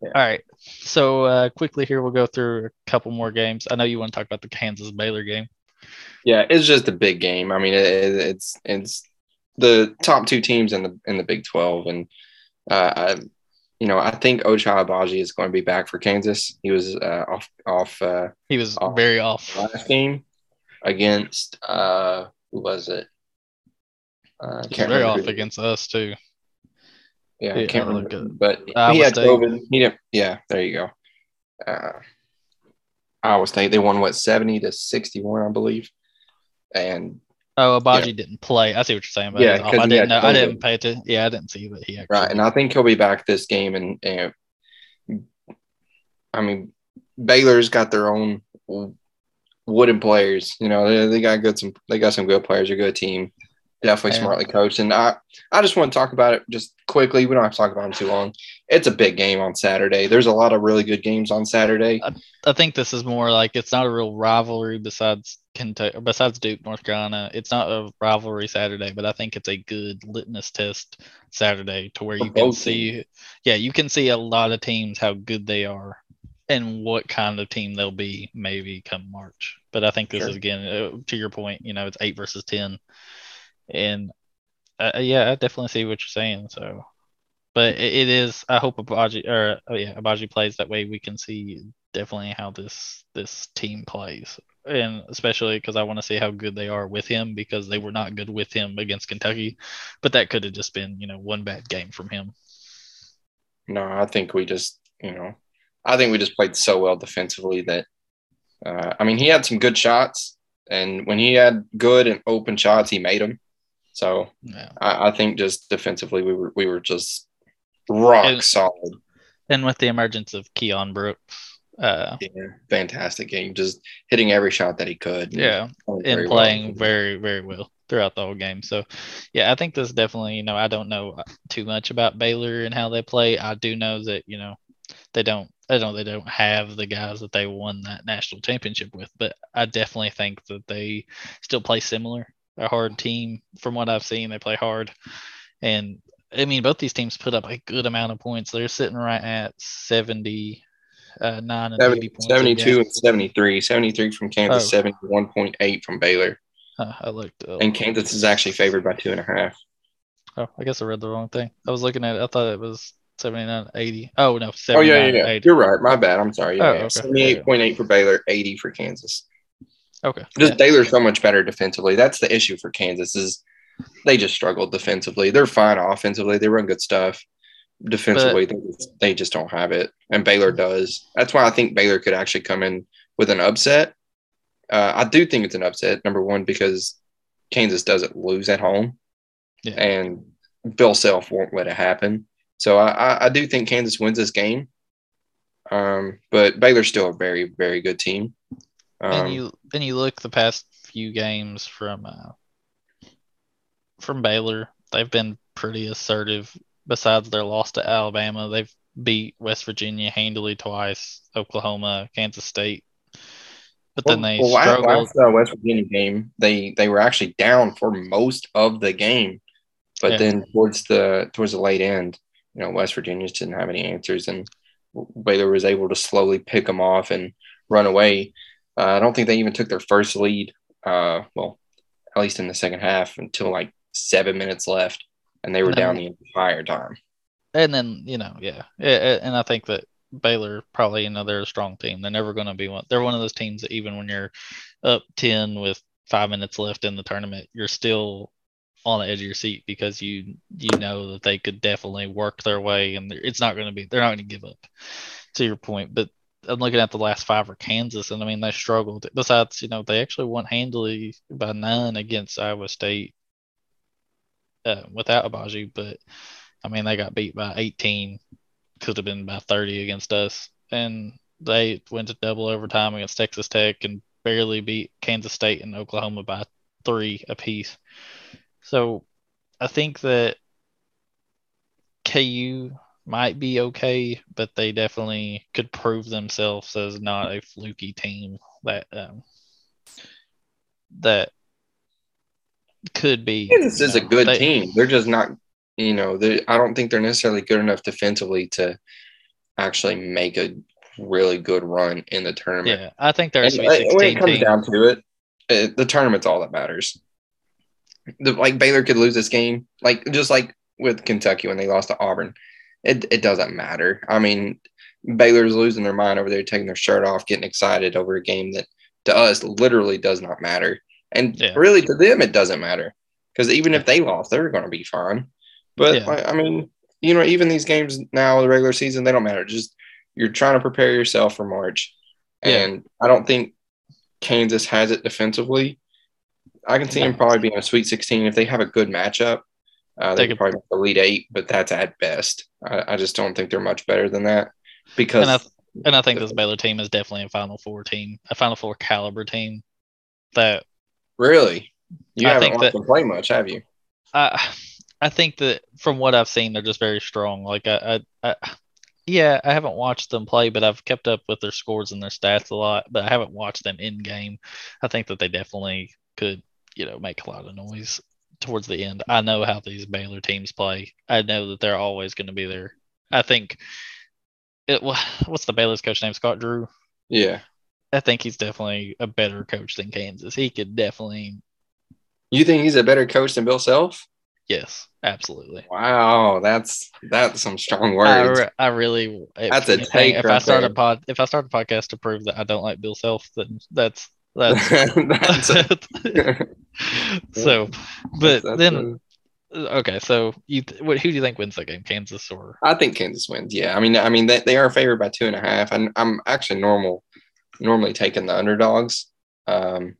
Yeah. All right. So uh, quickly here, we'll go through a couple more games. I know you want to talk about the Kansas Baylor game. Yeah, it's just a big game. I mean, it, it's it's the top two teams in the in the Big Twelve, and uh, I, you know, I think Ochai Agbaji is going to be back for Kansas. He was uh, off off. Uh, he was off very off last game against uh, who was it? Uh, can't very off against us too. Yeah, I can't remember. Good. But uh, he had State. COVID. He didn't. Yeah, there you go. Uh, Iowa State. They won what seventy to sixty one, I believe, and Oh, Agbaji yeah. didn't play. I see what you're saying. yeah, I didn't know. I didn't pay to. Yeah, I didn't see that he actually. Right, and I think he'll be back this game. And, and I mean, Baylor's got their own wooden players. You know, they, they got good some. They got some good players. A good team. Definitely smartly coached. And I, I just want to talk about it just quickly. We don't have to talk about them too long. It's a big game on Saturday. There's a lot of really good games on Saturday. I, I think this is more like it's not a real rivalry besides Kentucky, besides Duke, North Carolina. It's not a rivalry Saturday, but I think it's a good litmus test Saturday to where you can see, yeah, you can see a lot of teams how good they are and what kind of team they'll be maybe come March. But I think this sure. is again uh, to your point. You know, it's eight versus ten and uh, uh, yeah, I definitely see what you're saying. So, but it, it is. I hope Abaji or oh yeah, Agbaji plays that way. We can see definitely how this this team plays, and especially because I want to see how good they are with him because they were not good with him against Kentucky, but that could have just been you know one bad game from him. No, I think we just you know, I think we just played so well defensively that. Uh, I mean, he had some good shots, and when he had good and open shots, he made them. So yeah. I, I, think just defensively we were we were just rock and, solid. And with the emergence of Keion Brooks, uh, yeah, fantastic game, just hitting every shot that he could. Yeah, and playing well. very very well throughout the whole game. So, yeah, I think this definitely. You know, I don't know too much about Baylor and how they play. I do know that you know they don't. I don't. They don't have the guys that they won that national championship with, but I definitely think that they still play similar a hard team from what I've seen. They play hard, and I mean both these teams put up a good amount of points. They're sitting right at seventy. Uh, nine and 70, 72 and 73 73 from kansas oh. 71.8 from baylor uh, i looked up. and kansas is actually favored by two and a half oh i guess i read the wrong thing i was looking at it i thought it was 79 80 oh no oh yeah, yeah, yeah. you're right my bad i'm sorry yeah, oh. Okay. 78.8 for baylor 80 for kansas Okay. Just yeah. Baylor's so much better defensively. That's the issue for Kansas is they just struggled defensively. They're fine offensively. They run good stuff. Defensively, but, they, just, they just don't have it, and Baylor does. That's why I think Baylor could actually come in with an upset. Uh, I do think it's an upset. Number one, because Kansas doesn't lose at home, yeah. and Bill Self won't let it happen. So I, I, I do think Kansas wins this game. Um, but Baylor's still a very, very good team. Um, and you and you look the past few games from uh, from Baylor, they've been pretty assertive. Besides their loss to Alabama, they've beat West Virginia handily twice, Oklahoma, Kansas State. But then they well, struggled. Last, uh, West Virginia game, they they were actually down for most of the game, but yeah. then towards the towards the late end, you know, West Virginia just didn't have any answers, and Baylor was able to slowly pick them off and run away. Uh, I don't think they even took their first lead. Uh, well, at least in the second half until like seven minutes left, and they were and down the entire time. And then you know, yeah, and I think that Baylor probably you know they're a strong team. They're never going to be one. They're one of those teams that even when you're up ten with five minutes left in the tournament, you're still on the edge of your seat because you you know that they could definitely work their way and it's not going to be they're not going to give up to your point but i'm looking at the last five for kansas and i mean they struggled. Besides you know they actually won handily by nine against iowa state uh, without Agbaji, but i mean they got beat by 18 could have been by 30 against us and they went to double overtime against texas tech and barely beat kansas state and oklahoma by three apiece. So I think that KU might be okay, but they definitely could prove themselves as not a fluky team that um, that could be. This is know, a good they, team. They're just not, you know, I don't think they're necessarily good enough defensively to actually make a really good run in the tournament. Yeah, I think there's when it comes team. down to it, it, the tournament's all that matters the, like Baylor could lose this game, like just like with Kentucky when they lost to Auburn. It it doesn't matter. I mean, Baylor's losing their mind over there, taking their shirt off, getting excited over a game that to us literally does not matter, and yeah. really to them it doesn't matter because even if they lost, they're going to be fine. But yeah. I, I mean, you know, even these games now, the regular season, they don't matter. Just you're trying to prepare yourself for March, and I don't think Kansas has it defensively I can see them probably being a Sweet 16 if they have a good matchup. Uh, they, they could probably make Elite Eight, but that's at best. I, I, just don't think they're much better than that because. And I, and I think this Baylor team is definitely a Final Four team, a Final Four caliber team. That really, you I haven't watched them play much, have you? I I think that from what I've seen, they're just very strong. Like I, I, I yeah, I haven't watched them play, but I've kept up with their scores and their stats a lot. But I haven't watched them in game. I think that they definitely could you know make a lot of noise towards the end. I know how these Baylor teams play. I know that they're always going to be there. I think it. What's the Baylor's coach name? Scott Drew. Yeah, I think he's definitely a better coach than Kansas. He could definitely. You think he's a better coach than Bill Self? Yes, absolutely. Wow, that's that's some strong words. I, I really. That's a take. If right I start there. a pod, if I start a podcast to prove that I don't like Bill Self, then that's that's, that's so, but that's, then okay. So you, what, who do you think wins that game? Kansas or? I think Kansas wins. Yeah, I mean, I mean they, they are favored by two and a half, and I'm actually normal, normally taking the underdogs. Um,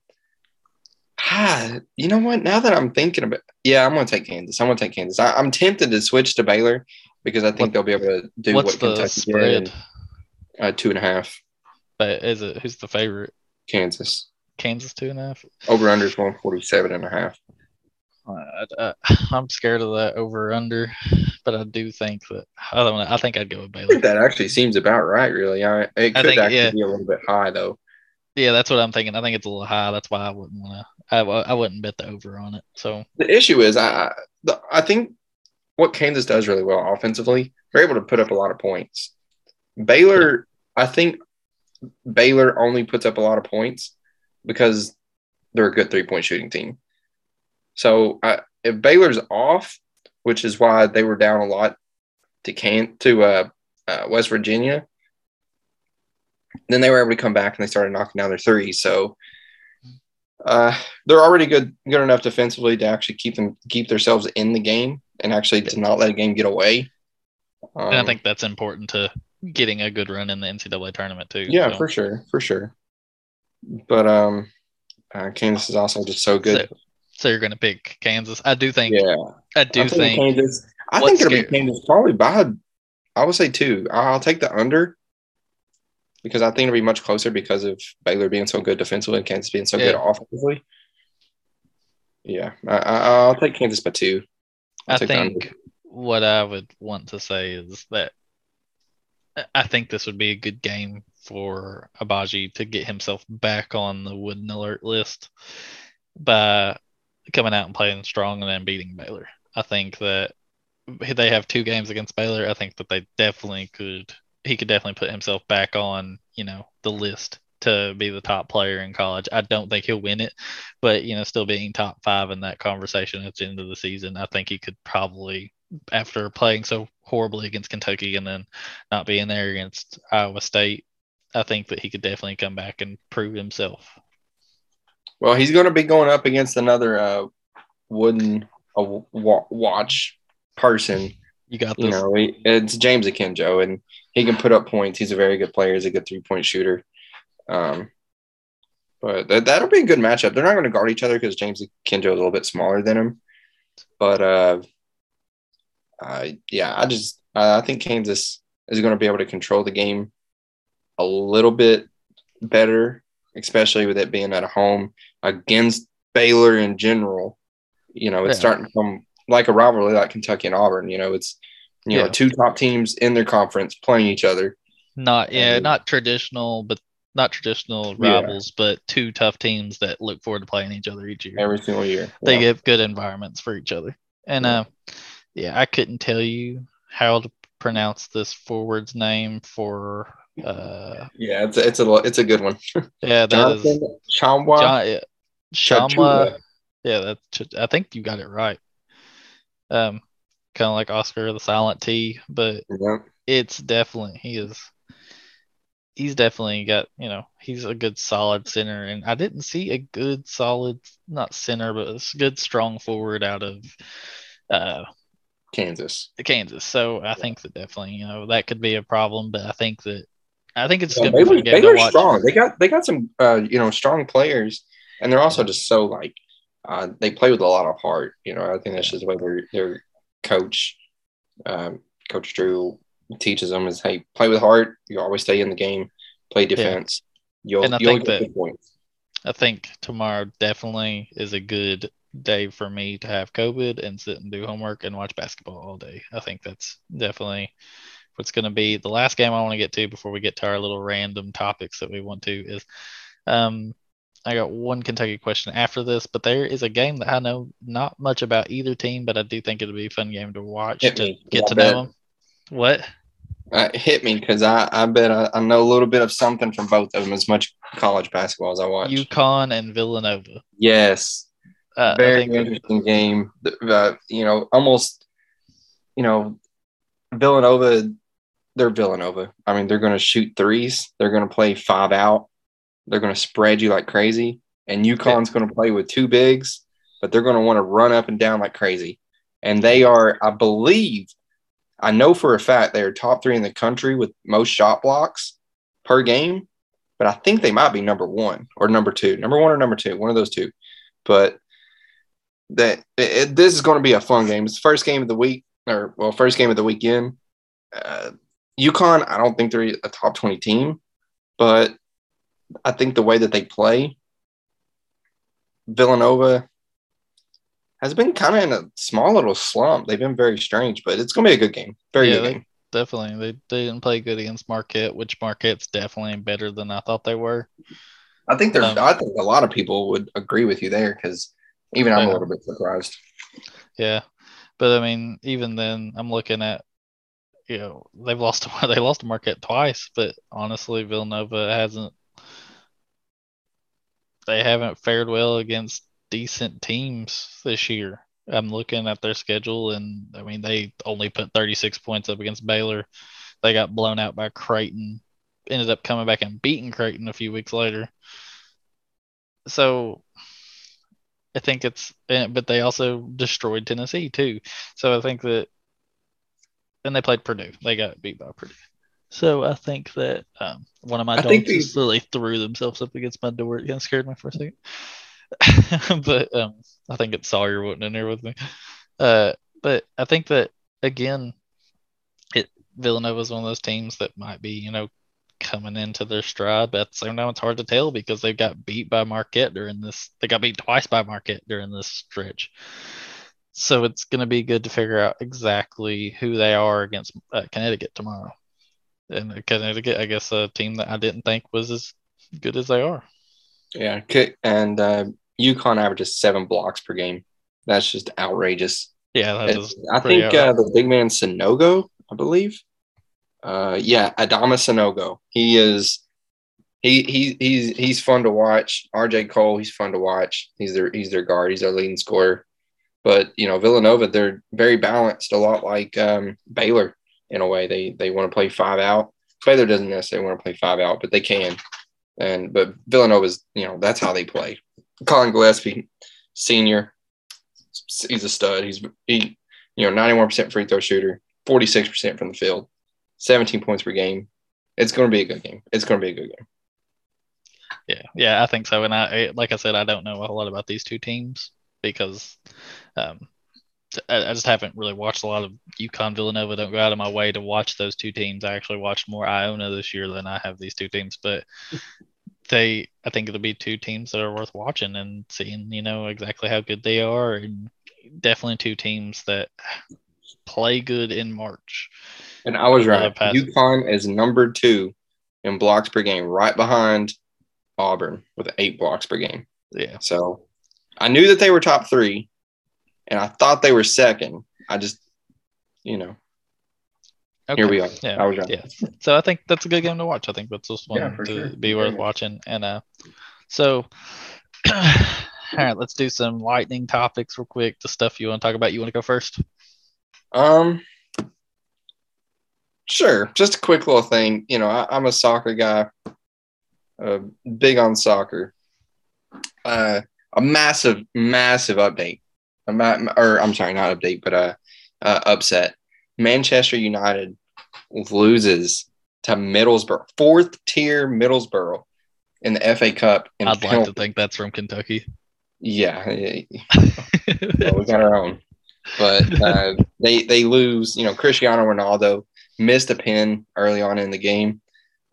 ah, you know what? Now that I'm thinking about, yeah, I'm gonna take Kansas. I'm gonna take Kansas. I, am tempted to switch to Baylor because I think what, they'll be able to do what Kentucky spread? did. Uh, two and a half. But is it who's the favorite? Kansas. Kansas two and a half. Over under is 147 and a half. Uh, I, I, I'm scared of that over under, but I do think that I don't know. I think I'd go with Baylor. that actually seems about right, really. I, it could think, actually yeah. be a little bit high, though. Yeah, that's what I'm thinking. I think it's a little high. That's why I wouldn't want to. I, I wouldn't bet the over on it. So the issue is, I the, I think what Kansas does really well offensively, they're able to put up a lot of points. Baylor, I think Baylor only puts up a lot of points because they're a good three point shooting team. So I, if Baylor's off, which is why they were down a lot to can to uh, uh, West Virginia, then they were able to come back and they started knocking down their three. So uh, they're already good good enough defensively to actually keep them keep themselves in the game and actually to not let a game get away. Um, and I um, think that's important to getting a good run in the NCAA tournament too. Yeah, so. for sure, for sure. But um, uh, Kansas is also just so good. So you're going to pick Kansas. I do think. Yeah, I do think. Kansas. I think it'll scary? be Kansas probably by. I would say two. I'll take the under because I think it'll be much closer because of Baylor being so good defensively and Kansas being so yeah. good offensively. Yeah, I, will take Kansas by two. I'll i think what I would want to say is that I think this would be a good game for Abaji to get himself back on the wooden alert list by coming out and playing strong and then beating Baylor. I think that they have two games against Baylor. I think that they definitely could. He could definitely put himself back on, you know, the list to be the top player in college. I don't think he'll win it, but you know, still being top five in that conversation at the end of the season, I think he could probably, after playing so horribly against Kentucky and then not being there against Iowa State, I think that he could definitely come back and prove himself. Well, he's going to be going up against another uh, wooden uh, watch person. You got this. You know, he, it's James Akinjo, and he can put up points. He's a very good player. He's a good three point shooter. Um, but that, that'll be a good matchup. They're not going to guard each other because James Akinjo is a little bit smaller than him. But uh, uh, yeah, I just I think Kansas is going to be able to control the game a little bit better, especially with it being at home against Baylor in general. You know, it's yeah. starting to come like a rivalry like Kentucky and Auburn. You know, it's you yeah. know two top teams in their conference playing each other. Not yeah, and, not traditional, but not traditional rivals, yeah. but two tough teams that look forward to playing each other each year. Every single year. They give good environments for each other. And uh yeah, I couldn't tell you how to pronounce this forward's name for uh yeah, it's a, it's a it's a good one. yeah, that Jonathan is Tchamwa. John, yeah, Shamwa. Yeah, that's I think you got it right. Um kind of like Oscar the Silent T, but yeah. it's definitely he is he's definitely got you know he's a good solid center and i didn't see a good solid not center but a good strong forward out of uh kansas kansas so i think that definitely you know that could be a problem but i think that i think it's yeah, gonna be they, they strong they got they got some uh you know strong players and they're also just so like uh they play with a lot of heart you know i think that's just the way their their coach um coach drew teaches them is hey, play with heart. You always stay in the game, play defense. Yeah. You'll, and I you'll think that, points. I think tomorrow definitely is a good day for me to have COVID and sit and do homework and watch basketball all day. I think that's definitely what's going to be the last game I want to get to before we get to our little random topics that we want to is um I got one Kentucky question after this, but there is a game that I know not much about either team, but I do think it'll be a fun game to watch Hit to me. get to know them. What? Uh, hit me because I, I bet I, I, know a little bit of something from both of them as much college basketball as I watch. UConn and Villanova. Yes. Uh, Very interesting game. Uh, you know, almost, you know, Villanova, they're Villanova. I mean, they're going to shoot threes, they're going to play five out, they're going to spread you like crazy. And UConn's going to play with two bigs, but they're going to want to run up and down like crazy. And they are, I believe, I know for a fact they are top three in the country with most shot blocks per game, but I think they might be number one or number two, number one or number two, one of those two. But that it, this is going to be a fun game. It's the first game of the week, or well, first game of the weekend. Uh, UConn, I don't think they're a top twenty team, but I think the way that they play, Villanova, has been kind of in a small little slump. They've been very strange, but it's going to be a good game. Very yeah, good game. Definitely. They, they didn't play good against Marquette, which Marquette's definitely better than I thought they were. I think there's, um, I think a lot of people would agree with you there because even I'm a little bit surprised. Yeah. But I mean, even then, I'm looking at, you know, they've lost they lost to Marquette twice, but honestly, Villanova hasn't, they haven't fared well against decent teams this year. I'm looking at their schedule, and I mean, they only put 36 points up against Baylor. They got blown out by Creighton, ended up coming back and beating Creighton a few weeks later. So I think it's, but they also destroyed Tennessee too. So I think that, and they played Purdue. They got beat by Purdue. So I think that um, one of my I dogs just really threw themselves up against my door. It kind of scared me for a second. but um, I think it's Sawyer wasn't in there with me. Uh, but I think that again, it Villanova is one of those teams that might be you know coming into their stride, but at the same time, it's hard to tell because they've got beat by Marquette during this. They got beat twice by Marquette during this stretch. So it's going to be good to figure out exactly who they are against uh, Connecticut tomorrow. And Connecticut, I guess, a team that I didn't think was as good as they are. Yeah, and uh, UConn averages seven blocks per game. That's just outrageous. Yeah, that is. I think uh, the big man Sanogo, I believe. Uh, yeah, Adama Sanogo. He is. He, he he's he's fun to watch. RJ Cole, he's fun to watch. He's their he's their guard. He's their leading scorer. But you know Villanova, they're very balanced, a lot like um, Baylor in a way. They they want to play five out. Baylor doesn't necessarily want to play five out, but they can. And but Villanova's, you know, that's how they play. Collin Gillespie, senior, he's a stud. He's he, you know, 91% free throw shooter, 46% from the field, 17 points per game. It's going to be a good game. It's going to be a good game. Yeah, yeah, I think so. And I, like I said, I don't know a whole lot about these two teams because um, I, just haven't really watched a lot of UConn Villanova. Don't go out of my way to watch those two teams. I actually watched more Iona this year than I have these two teams, but they I think it'll be two teams that are worth watching and seeing, you know, exactly how good they are and definitely two teams that play good in March. And I was right. UConn is number two in blocks per game, right behind Auburn with eight blocks per game. Yeah. So I knew that they were top three, and I thought they were second. I just, you know, okay. here we are. Yeah, I was right. Yeah. So I think that's a good game to watch. I think that's just one yeah, to sure. be worth watching. And uh, so, all right, let's do some lightning topics real quick. The stuff you want to talk about. You want to go first? Um, sure. Just a quick little thing. You know, I, am a soccer guy, uh, big on soccer. Uh, a massive, massive update or I'm sorry, not update, but a, uh, upset. Manchester United loses to Middlesbrough, fourth tier Middlesbrough in the FA Cup. I'd penalty. like to think that's from Kentucky. Yeah, well, we got our own, but uh, they they lose. You know, Cristiano Ronaldo missed a pin early on in the game,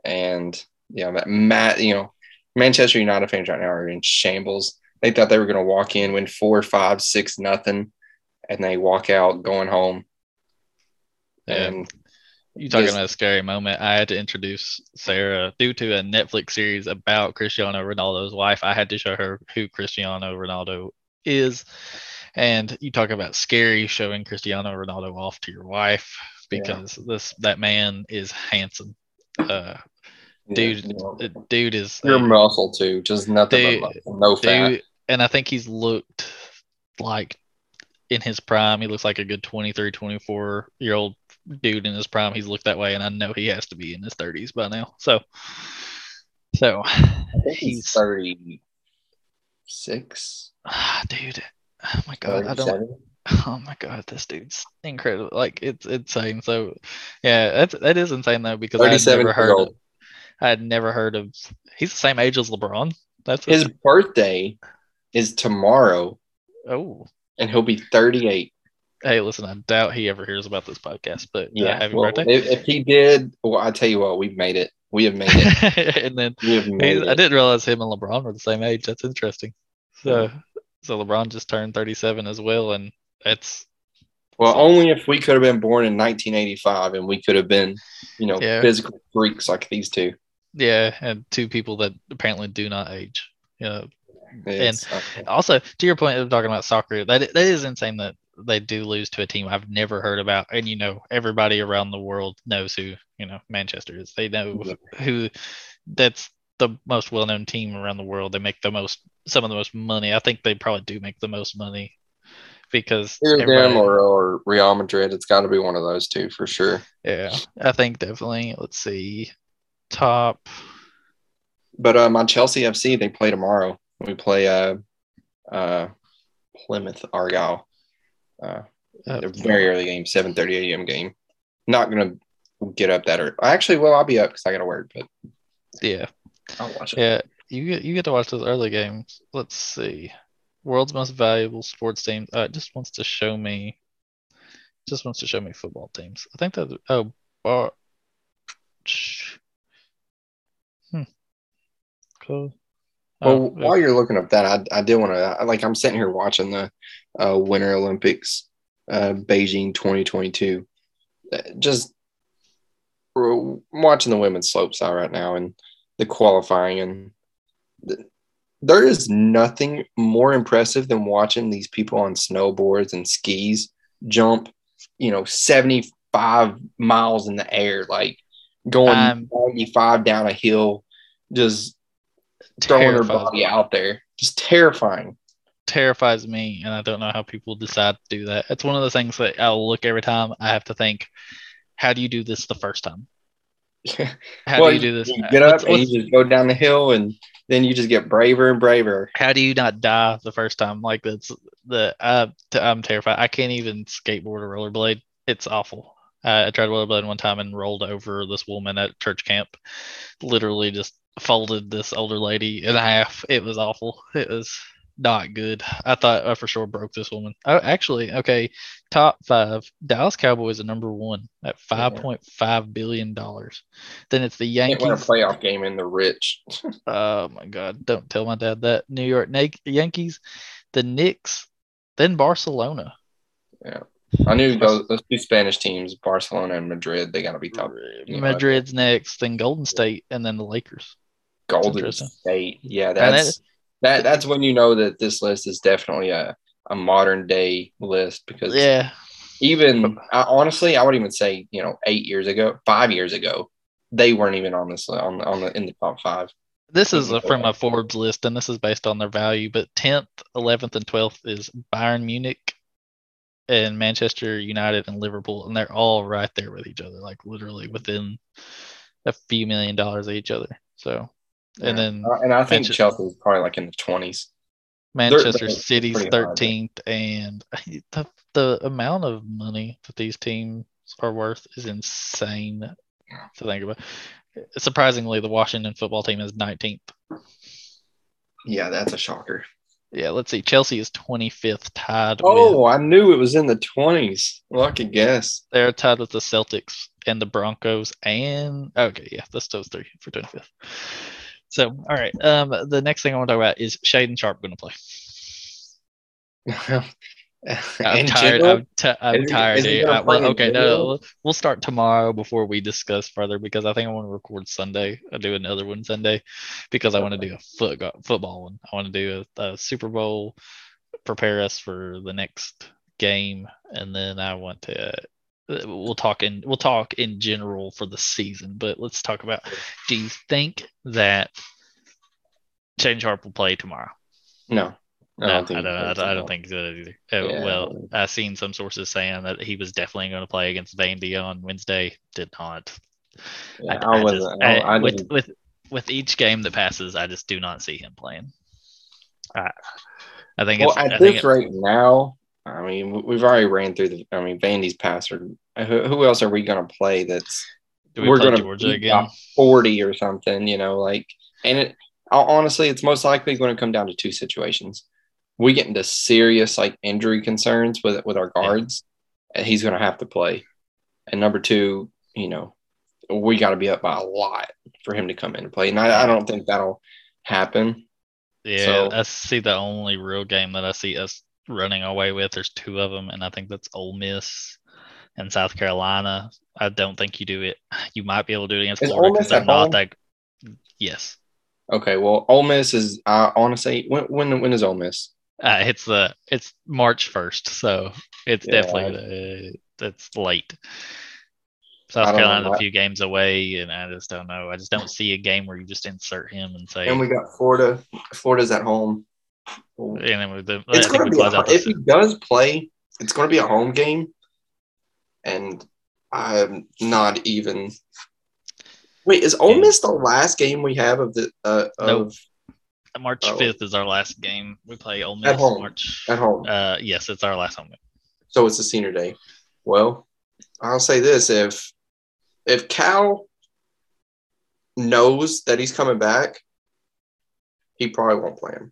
and yeah, Matt, you know, Manchester United fans right now are in shambles. They thought they were going to walk in, win four, five, six, nothing, and they walk out going home. And you talking about a scary moment. I had to introduce Sarah due to a Netflix series about Cristiano Ronaldo's wife. I had to show her who Cristiano Ronaldo is. And you talk about scary showing Cristiano Ronaldo off to your wife because yeah. this that man is handsome. Uh, dude, yeah, dude is your muscle too, just nothing dude, no fat. Dude, and I think he's looked like in his prime. He looks like a good 23, 24 year old dude in his prime. He's looked that way, and I know he has to be in his 30s by now. So, so he's, he's 36. Ah, dude. Oh my god, 37? I don't. Oh my god, this dude's incredible. Like it's insane. So, yeah, that's that is insane though because I never heard. Of, I had never heard of. He's the same age as LeBron. That's his birthday is tomorrow. Oh. And he'll be 38. Hey, listen, I doubt he ever hears about this podcast, but uh, yeah, happy well, birthday. If, if, he did, well, I tell you what, we've made it. We have made it. and then it. I didn't realize him and LeBron were the same age. That's interesting. So, so LeBron just turned 37 as well, and that's well, only if we could have been born in 1985 and we could have been, you know, yeah. physical freaks like these two. Yeah, and two people that apparently do not age. You know, and also to your point of talking about soccer, that that is insane that they do lose to a team I've never heard about. And you know, everybody around the world knows who you know Manchester is. They know who that's the most well-known team around the world. They make the most some of the most money. I think they probably do make the most money because either them or, or Real Madrid. It's got to be one of those two for sure. Yeah, I think definitely. Let's see, top. But um, on Chelsea FC, they play tomorrow. We play uh, uh, Plymouth Argyle. Uh, a very early game, 7:30 a.m. game. Not gonna get up that early. Actually, well, I'll be up because I gotta work, but yeah, I'll watch it. Yeah, you get you get to watch those early games. Let's see. World's most valuable sports teams. Uh, it just wants to show me. Just wants to show me football teams. I think that. Oh, bar. Hmm. Cool. Well, oh, while you're looking up that, I, I did want to like I'm sitting here watching the uh, Winter Olympics, uh, Beijing 2022. Uh, just watching the women's slopestyle right now and the qualifying, and the, there is nothing more impressive than watching these people on snowboards and skis jump, you know, 75 miles in the air, like going um, 95 down a hill, just throwing her body out there. Just terrifying. Terrifies me, and I don't know how people decide to do that. It's one of the things that I'll look every time. I have to think, how do you do this the first time? How well, do you do this? You get up what's, and you just go down the hill, and then you just get braver and braver. How do you not die the first time? Like that's the uh, I'm terrified. I can't even skateboard or rollerblade. It's awful. Uh, I tried rollerblade one time and rolled over this woman at church camp. Literally just folded this older lady in half. It was awful. It was not good. I thought I for sure broke this woman. Oh, actually, okay. Top five. Dallas Cowboys are number one at five point five billion dollars. Then it's the Yankees. Win a playoff game in the rich. oh my God! Don't tell my dad that. New York Yankees, the Knicks, then Barcelona. Yeah. I knew those, those two Spanish teams, Barcelona and Madrid, they got to be top. Madrid's next, then Golden State, and then the Lakers. Golden State. Yeah, that's that, that, that's when you know that this list is definitely a, a modern day list because yeah, even I, honestly, I would even say you know eight years ago, five years ago, they weren't even on this on on the in the top five. This is a, from a Forbes list, and this is based on their value. But tenth, eleventh, and twelfth is Bayern Munich, and Manchester United and Liverpool, and they're all right there with each other, like literally within a few million dollars of each other. So and then uh, and I think Manchester, Chelsea is probably like in the twenties. Manchester they're, City's thirteenth, and the the amount of money that these teams are worth is insane to think about. Surprisingly, the Washington football team is nineteenth. Yeah, that's a shocker. Yeah, let's see. Chelsea is 25th, tied. Oh, with, I knew it was in the 20s. Lucky guess. They're tied with the Celtics and the Broncos, and okay, yeah, that's those three for 25th. So, all right. Um, the next thing I want to talk about is Shaedon Sharpe going to play. I'm tired. I'm, t- I'm tired. I, uh, well, okay, no, we'll start tomorrow before we discuss further because I think I want to record Sunday. I'll do another one Sunday because I want to do a foot football one. I want to do a, a Super Bowl, prepare us for the next game, and then I want to uh, we'll talk in we'll talk in general for the season, but let's talk about do you think that Shaedon Sharpe will play tomorrow? No. I don't, think I don't, I don't, think so either. Uh, yeah. Well, I've seen some sources saying that he was definitely going to play against Vandy on Wednesday. Did not. Yeah, I, I. Just, I, with with with each game that passes, I just do not see him playing. I, I think well, at this rate now, I mean, we've already ran through the. I mean, Vandy's passer. Uh, who, who else are we going to play? That's we are going to again forty or something. You know, like, and it honestly, it's most likely going to come down to two situations. We get into serious like injury concerns with with our guards, yeah. and he's going to have to play. And number two, you know, we got to be up by a lot for him to come in and play. And I, I don't think that'll happen. Yeah, so, I see the only real game that I see us running away with. There's two of them, and I think that's Ole Miss and South Carolina. I don't think you do it. You might be able to do it against is Florida because they're not home? that. Yes. Okay. Well, Ole Miss is. I honestly, when when when is Ole Miss? Uh, it's the it's March first, so it's yeah, definitely uh, it's late. South Carolina's a few games away, and I just don't know. I just don't see a game where you just insert him and say. And we got Florida. Florida's at home. And then the, it's to be a, if he does play, it's going to be a home game, and I'm not even. Wait, is Ole Miss the last game we have of the uh, of? Nope. March oh. fifth is our last game. We play Ole Miss at home. March at home. Uh, yes, it's our last home game. So it's a senior day. Well, I'll say this: if if Cal knows that he's coming back, he probably won't play him.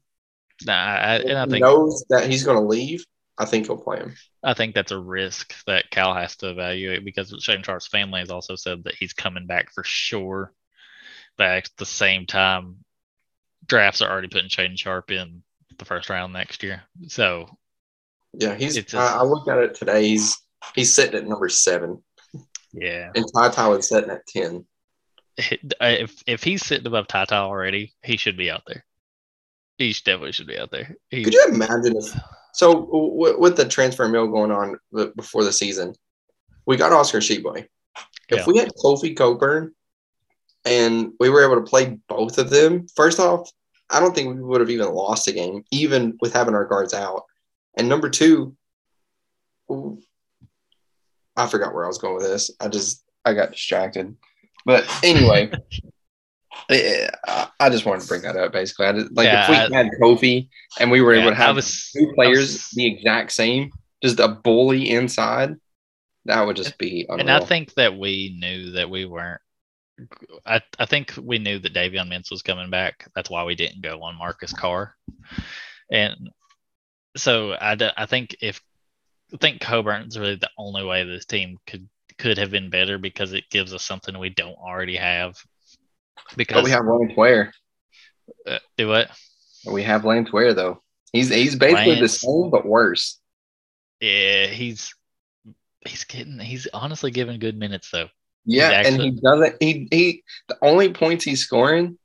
Nah, I, and I he think knows that he's going to leave. I think he'll play him. I think that's a risk that Cal has to evaluate because Shaedon Sharpe's family has also said that he's coming back for sure. But at the same time, drafts are already putting Shaedon Sharpe in the first round next year. So Yeah, he's. It's I, just- I looked at it today. He's he's sitting at number seven, yeah, and Ty Tyler's sitting at ten. if if he's sitting above TyTy already, he should be out there. He definitely should be out there. He, Could you imagine if? So w- with the transfer mill going on before the season, we got Oscar Tshiebwe. If Yeah. we had Kofi Cockburn, and we were able to play both of them, first off, I don't think we would have even lost a game, even with having our guards out. And number two, I forgot where I was going with this. I just I got distracted. But anyway, I just wanted to bring that up. Basically, I just, like Yeah, if we I- had Kofi and we were Yeah, able to have was- two players was- the exact same, just a bully inside, that would just be unreal. and I think that we knew that we weren't. I, I think we knew that Davion Mintz was coming back. That's why we didn't go on Marcus Carr. And so I, I think if I think Cockburn's really the only way this team could could have been better because it gives us something we don't already have. But Because we have Lance Ware. uh, do what? We have Lance Ware though. He's he's basically the same but worse. Yeah, he's he's getting he's honestly giving good minutes though. Yeah, and he doesn't. He he. The only points he's scoring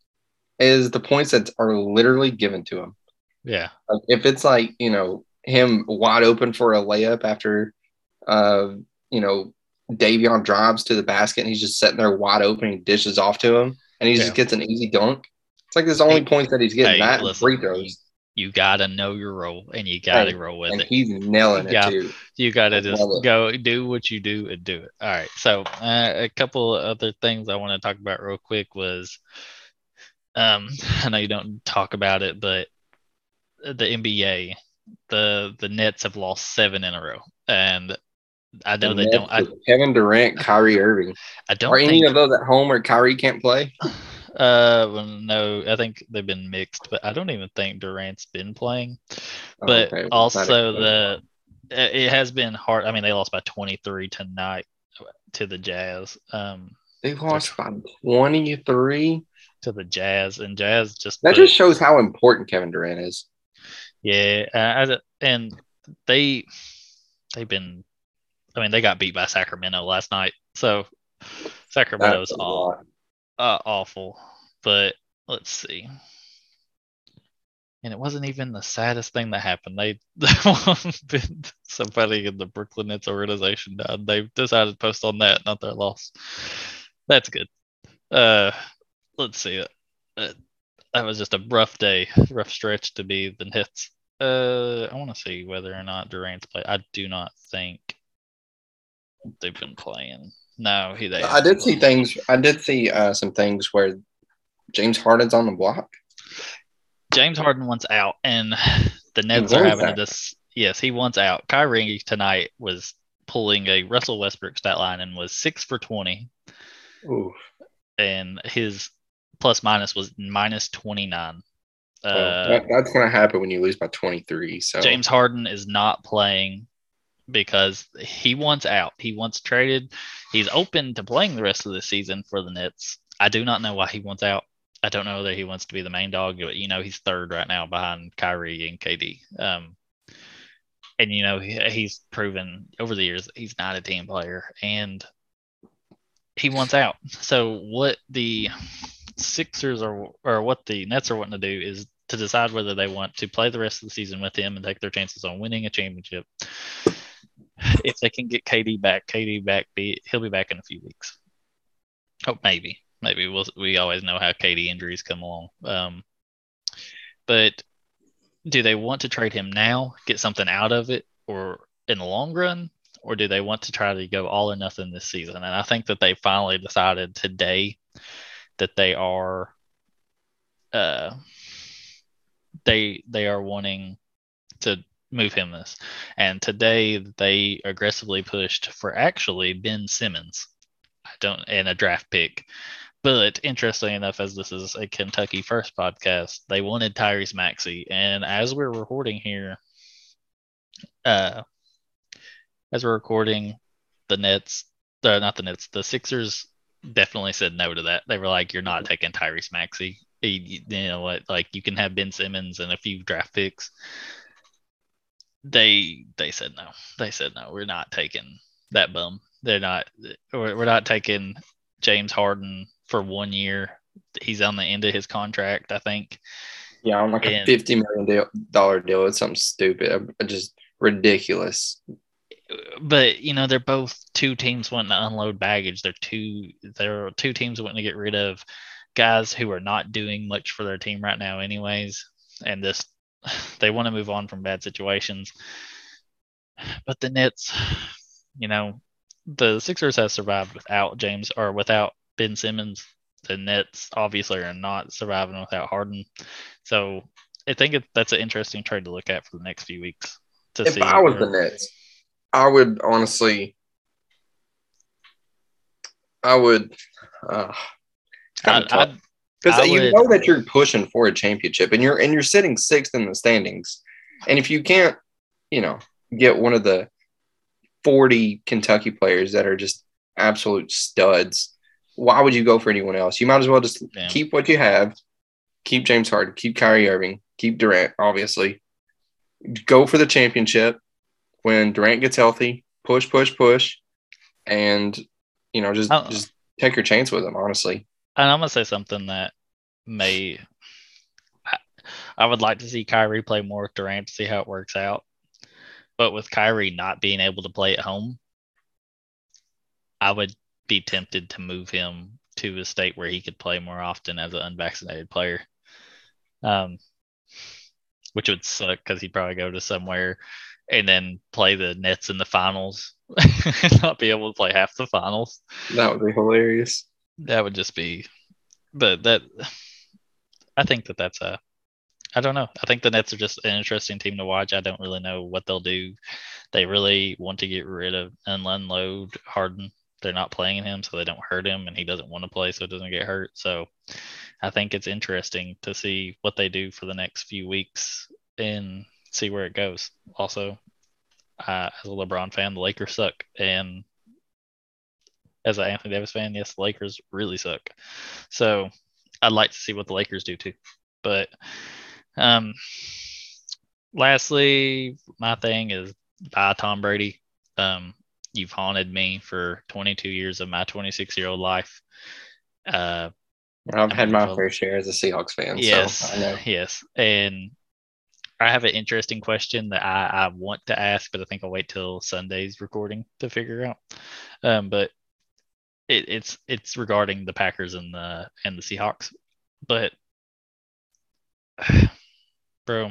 is the points that are literally given to him. Yeah, Like if it's like you know him wide open for a layup after, uh, you know, Davion drives to the basket and he's just sitting there wide open. He dishes off to him and he Yeah. just gets an easy dunk. It's like his only Hey- points that he's getting. hey, that listen, free throws, you gotta know your role and you gotta Hey, roll with it. and it. he's nailing Yeah. it too. You gotta just go do what you do and do it. All right. So uh, a couple other things I want to talk about real quick was, um, I know you don't talk about it, but the NBA, the the Nets have lost seven in a row, and I know The they don't. I, Kevin Durant, Kyrie Irving. I don't Are any of those at home where Kyrie can't play? Uh, well, no, I think they've been mixed, but I don't even think Durant's been playing. Oh, but okay. Also the it has been hard. I mean, they lost by 23 tonight to the Jazz. Um, they lost by twenty three. to the Jazz, and Jazz just That put- just shows how important Kevin Durant is. yeah, uh, I- and they they've been. I mean, they got beat by Sacramento last night, so Sacramento's uh, awful. But let's see. And it wasn't even the saddest thing that happened. They, somebody in the Brooklyn Nets organization died. They decided to post on that, not their loss. That's good. Uh, let's see. Uh, that was just a rough day, rough stretch to be the Nets. Uh, I want to see whether or not Durant's play. I do not think they've been playing. No, he they. I did see things. I did see uh, some things where James Harden's on the block. James Harden wants out, and the Nets are having a out. yes, he wants out. Kyrie tonight was pulling a Russell Westbrook stat line and was six for twenty, Ooh. and his plus minus was minus twenty nine. Uh, that, that's gonna happen when you lose by twenty three. So James Harden is not playing because he wants out. He wants traded. He's open to playing the rest of the season for the Nets. I do not know why he wants out. I don't know whether he wants to be the main dog. but, You know, he's third right now behind Kyrie and KD. Um, and you know he, he's proven over the years that he's not a team player, and he wants out. So what the Sixers are, or what the Nets are wanting to do is to decide whether they want to play the rest of the season with him and take their chances on winning a championship. If they can get KD back, KD back, be he'll be back in a few weeks. Oh, maybe, maybe we'll we always know how KD injuries come along. Um, but do they want to trade him now, get something out of it, or in the long run, or do they want to try to go all or nothing this season? And I think that they finally decided today that they are uh they they are wanting to move him this. And today they aggressively pushed for actually Ben Simmons. I don't and a draft pick. but interestingly enough, as this is a Kentucky first podcast, they wanted Tyrese Maxey, and as we're recording here, uh, as we're recording, the Nets, uh, not the Nets, the Sixers definitely said no to that. They were like, "You're not taking Tyrese Maxey. You, you know what? Like you can have Ben Simmons and a few draft picks." They they said no. They said no. We're not taking that bum. They're not. We're, not taking James Harden for one year. He's on the end of his contract, I think. Yeah, on like and, a fifty million dollar deal. It's something stupid. Uh, just ridiculous but you know they're both two teams wanting to unload baggage. They're two they're two teams wanting to get rid of guys who are not doing much for their team right now, anyways. And this they want to move on from bad situations. But the Nets, you know, the Sixers have survived without James or without Ben Simmons. The Nets obviously are not surviving without Harden. So I think it, that's an interesting trade to look at for the next few weeks. To if see I was the Nets, I would honestly, I would, uh, because you know that you're pushing for a championship, and you're and you're sitting sixth in the standings, and if you can't, you know, get one of the forty Kentucky players that are just absolute studs, why would you go for anyone else? You might as well just keep what you have, keep James Harden, keep Kyrie Irving, keep Durant, obviously. Go for the championship when Durant gets healthy, push, push, push, and you know just uh, just take your chance with him. Honestly, and I'm gonna say something that may I would like to see Kyrie play more with Durant to see how it works out. But with Kyrie not being able to play at home, I would be tempted to move him to a state where he could play more often as an unvaccinated player. Um, which would suck because he'd probably go to somewhere and then play the Nets in the finals not be able to play half the finals. That would be hilarious. That would just be, but that I think that that's a. I don't know. I think the Nets are just an interesting team to watch. I don't really know what they'll do. They really want to get rid of and unload Harden. They're not playing him, so they don't hurt him, and he doesn't want to play, so it doesn't get hurt. So I think it's interesting to see what they do for the next few weeks and see where it goes. Also, uh, as a LeBron fan, the Lakers suck, and as an Anthony Davis fan, yes, the Lakers really suck. So I'd like to see what the Lakers do too. But um, lastly, my thing is bye Tom Brady. Um, you've haunted me for 22 years of my 26 year old life. Uh, I've had my fair share as a Seahawks fan. Yes, so yes, and I have an interesting question that I, I want to ask, but I think I'll wait till Sunday's recording to figure out. Um, but it, it's it's regarding the Packers and the and the Seahawks. But bro,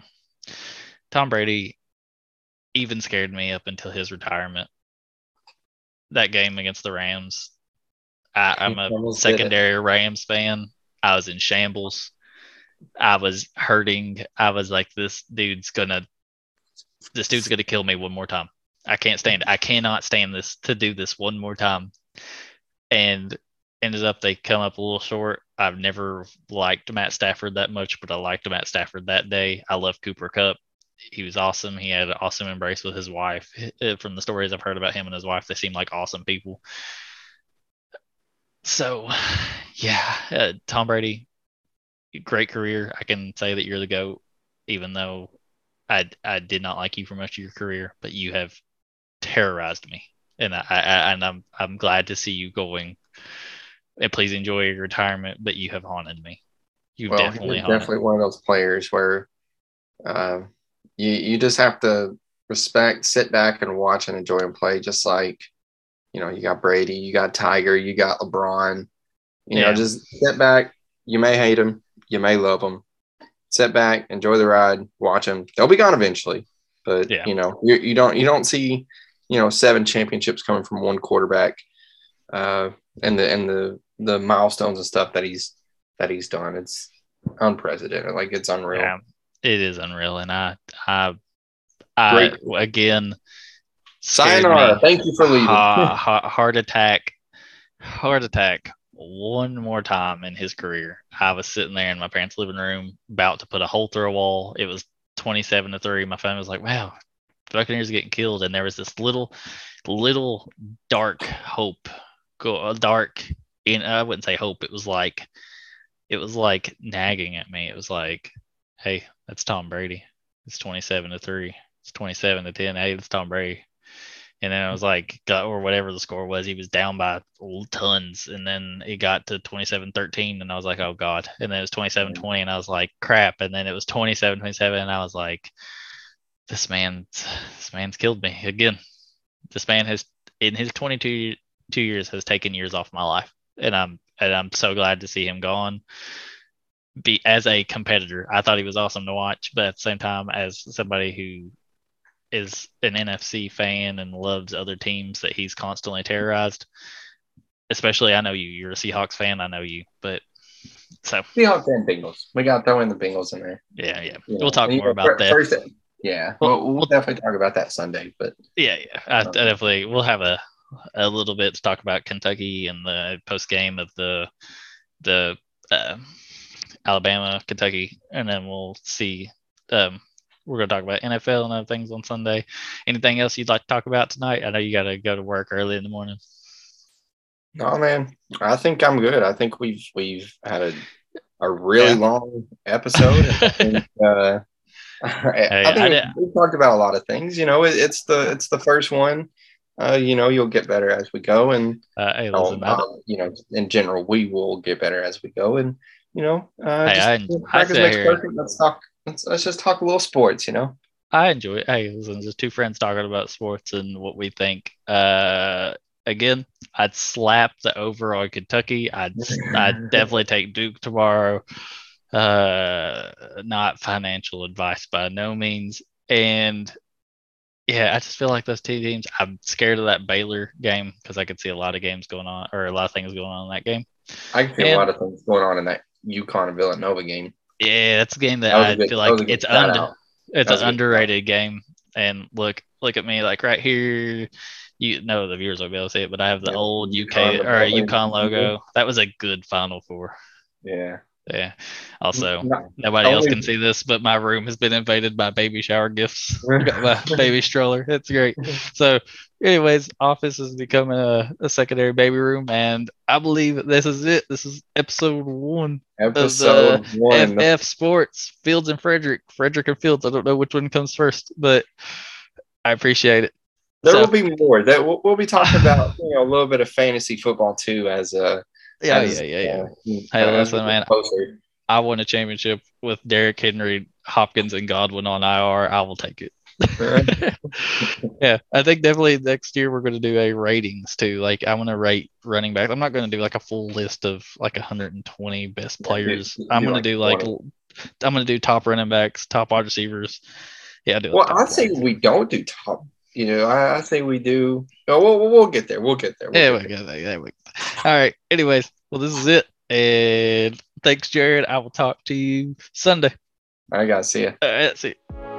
Tom Brady even scared me up until his retirement. That game against the Rams, I, I'm a secondary Rams fan. I was in shambles. I was hurting. I was like, this dude's gonna, this dude's gonna kill me one more time. I can't stand. It. I cannot stand this to do this one more time. And ended up they come up a little short. I've never liked Matt Stafford that much, but I liked Matt Stafford that day. I love Cooper Kupp. He was awesome. He had an awesome embrace with his wife. From the stories I've heard about him and his wife, they seem like awesome people. So, yeah, uh, Tom Brady, great career. I can say that you're the GOAT, even though I, I did not like you for much of your career, but you have terrorized me. And I, I and I'm I'm glad to see you going. And please enjoy your retirement, but you have haunted me. You well, definitely definitely one of those players where uh, you you just have to respect, sit back and watch and enjoy and play. Just like you know, you got Brady, you got Tiger, you got LeBron. You yeah. know, just sit back. You may hate him, you may love them. Sit back, enjoy the ride, watch them. They'll be gone eventually, but yeah. you know you, you don't you don't see you know seven championships coming from one quarterback, uh, and the and the the milestones and stuff that he's that he's done. It's unprecedented. Like it's unreal. Yeah, it is unreal, and I I I Great. again. Sayonara. Thank you for leaving. uh, heart attack. Heart attack one more time in his career. I was sitting there in my parents' living room about to put a hole through a wall. It was 27 to 3. My family was like, wow, Buccaneers getting killed. And there was this little, little dark hope, go uh, dark in, I wouldn't say hope. It was like, it was like nagging at me. It was like, hey, that's Tom Brady. It's 27 to 3. It's 27 to 10. Hey, it's Tom Brady. And then I was like, or whatever the score was, he was down by tons. And then it got to 27 13. And I was like, oh God. And then it was 27 20. And I was like, crap. And then it was 27 27. And I was like, this man, this man's killed me again. This man has, in his 22 two years, has taken years off my life. And I'm, and I'm so glad to see him gone be as a competitor. I thought he was awesome to watch, but at the same time, as somebody who is an NFC fan and loves other teams that he's constantly terrorized. Especially, I know you. You're a Seahawks fan. I know you, but so Seahawks and Bengals. We got throwing the Bengals in there. Yeah, yeah. We'll talk more about that. First, yeah, we'll, we'll, we'll, definitely talk about that Sunday. But yeah, yeah. I, I definitely we'll have a a little bit to talk about Kentucky and the post game of the the uh, Alabama Kentucky, and then we'll see um, we're going to talk about NFL and other things on Sunday. Anything else you'd like to talk about tonight? I know you got to go to work early in the morning. No, man. I think I'm good. I think we've we've had a a really yeah. long episode. I think, uh, hey, I think I we talked about a lot of things. You know, it, it's the it's the first one. Uh, you know, you'll get better as we go, and uh, hey, listen, uh, you know, in general, we will get better as we go, and you know, uh, hey, just, I, practice makes perfect. Let's talk let's, let's just talk a little sports, you know. I enjoy it. Hey, listen, just two friends talking about sports and what we think. Uh, again, I'd slap the over on Kentucky. I'd I'd definitely take Duke tomorrow. Uh, not financial advice by no means. And yeah, I just feel like those two teams. I'm scared of that Baylor game because I could see a lot of games going on or a lot of things going on in that game. I can see and, a lot of things going on in that UConn and Villanova game. Yeah, that's a game that, that I good, feel like it's under, it's an underrated game. And look, look at me, like right here. You know the viewers will be able to see it, but I have the yeah, old UK or UConn logo. That was a good Final Four. Yeah. Yeah. Also, Not, nobody else can see this, but my room has been invaded by baby shower gifts. got my baby stroller. It's great. So, anyways, office is becoming a, a, secondary baby room, and I believe this is it. This is episode one episode of the one. FF Sports Fields and Frederick. Frederick and Fields. I don't know which one comes first, but I appreciate it. There so, will be more. That we'll, we'll, be talking about you know a little bit of fantasy football too as a yeah, yeah, yeah, yeah. Uh, hey, listen, man. Closer. I won a championship with Derrick Henry, Hopkins, and Godwin on IR. I will take it. yeah, I think definitely next year we're going to do a ratings too. Like I want to rate running back. I'm not going to do like a full list of like 120 best players. Yeah, I'm going like to do like I'm going to do top running backs, top wide receivers. Yeah, I do. Well, I think we don't do top. You know, I, I think we do. Oh, we'll, we'll get there. We'll get there. We'll yeah, get we there. There we go. All right. Anyways, well, this is it. And thanks, Jared. I will talk to you Sunday. I got to see you. All right, see you.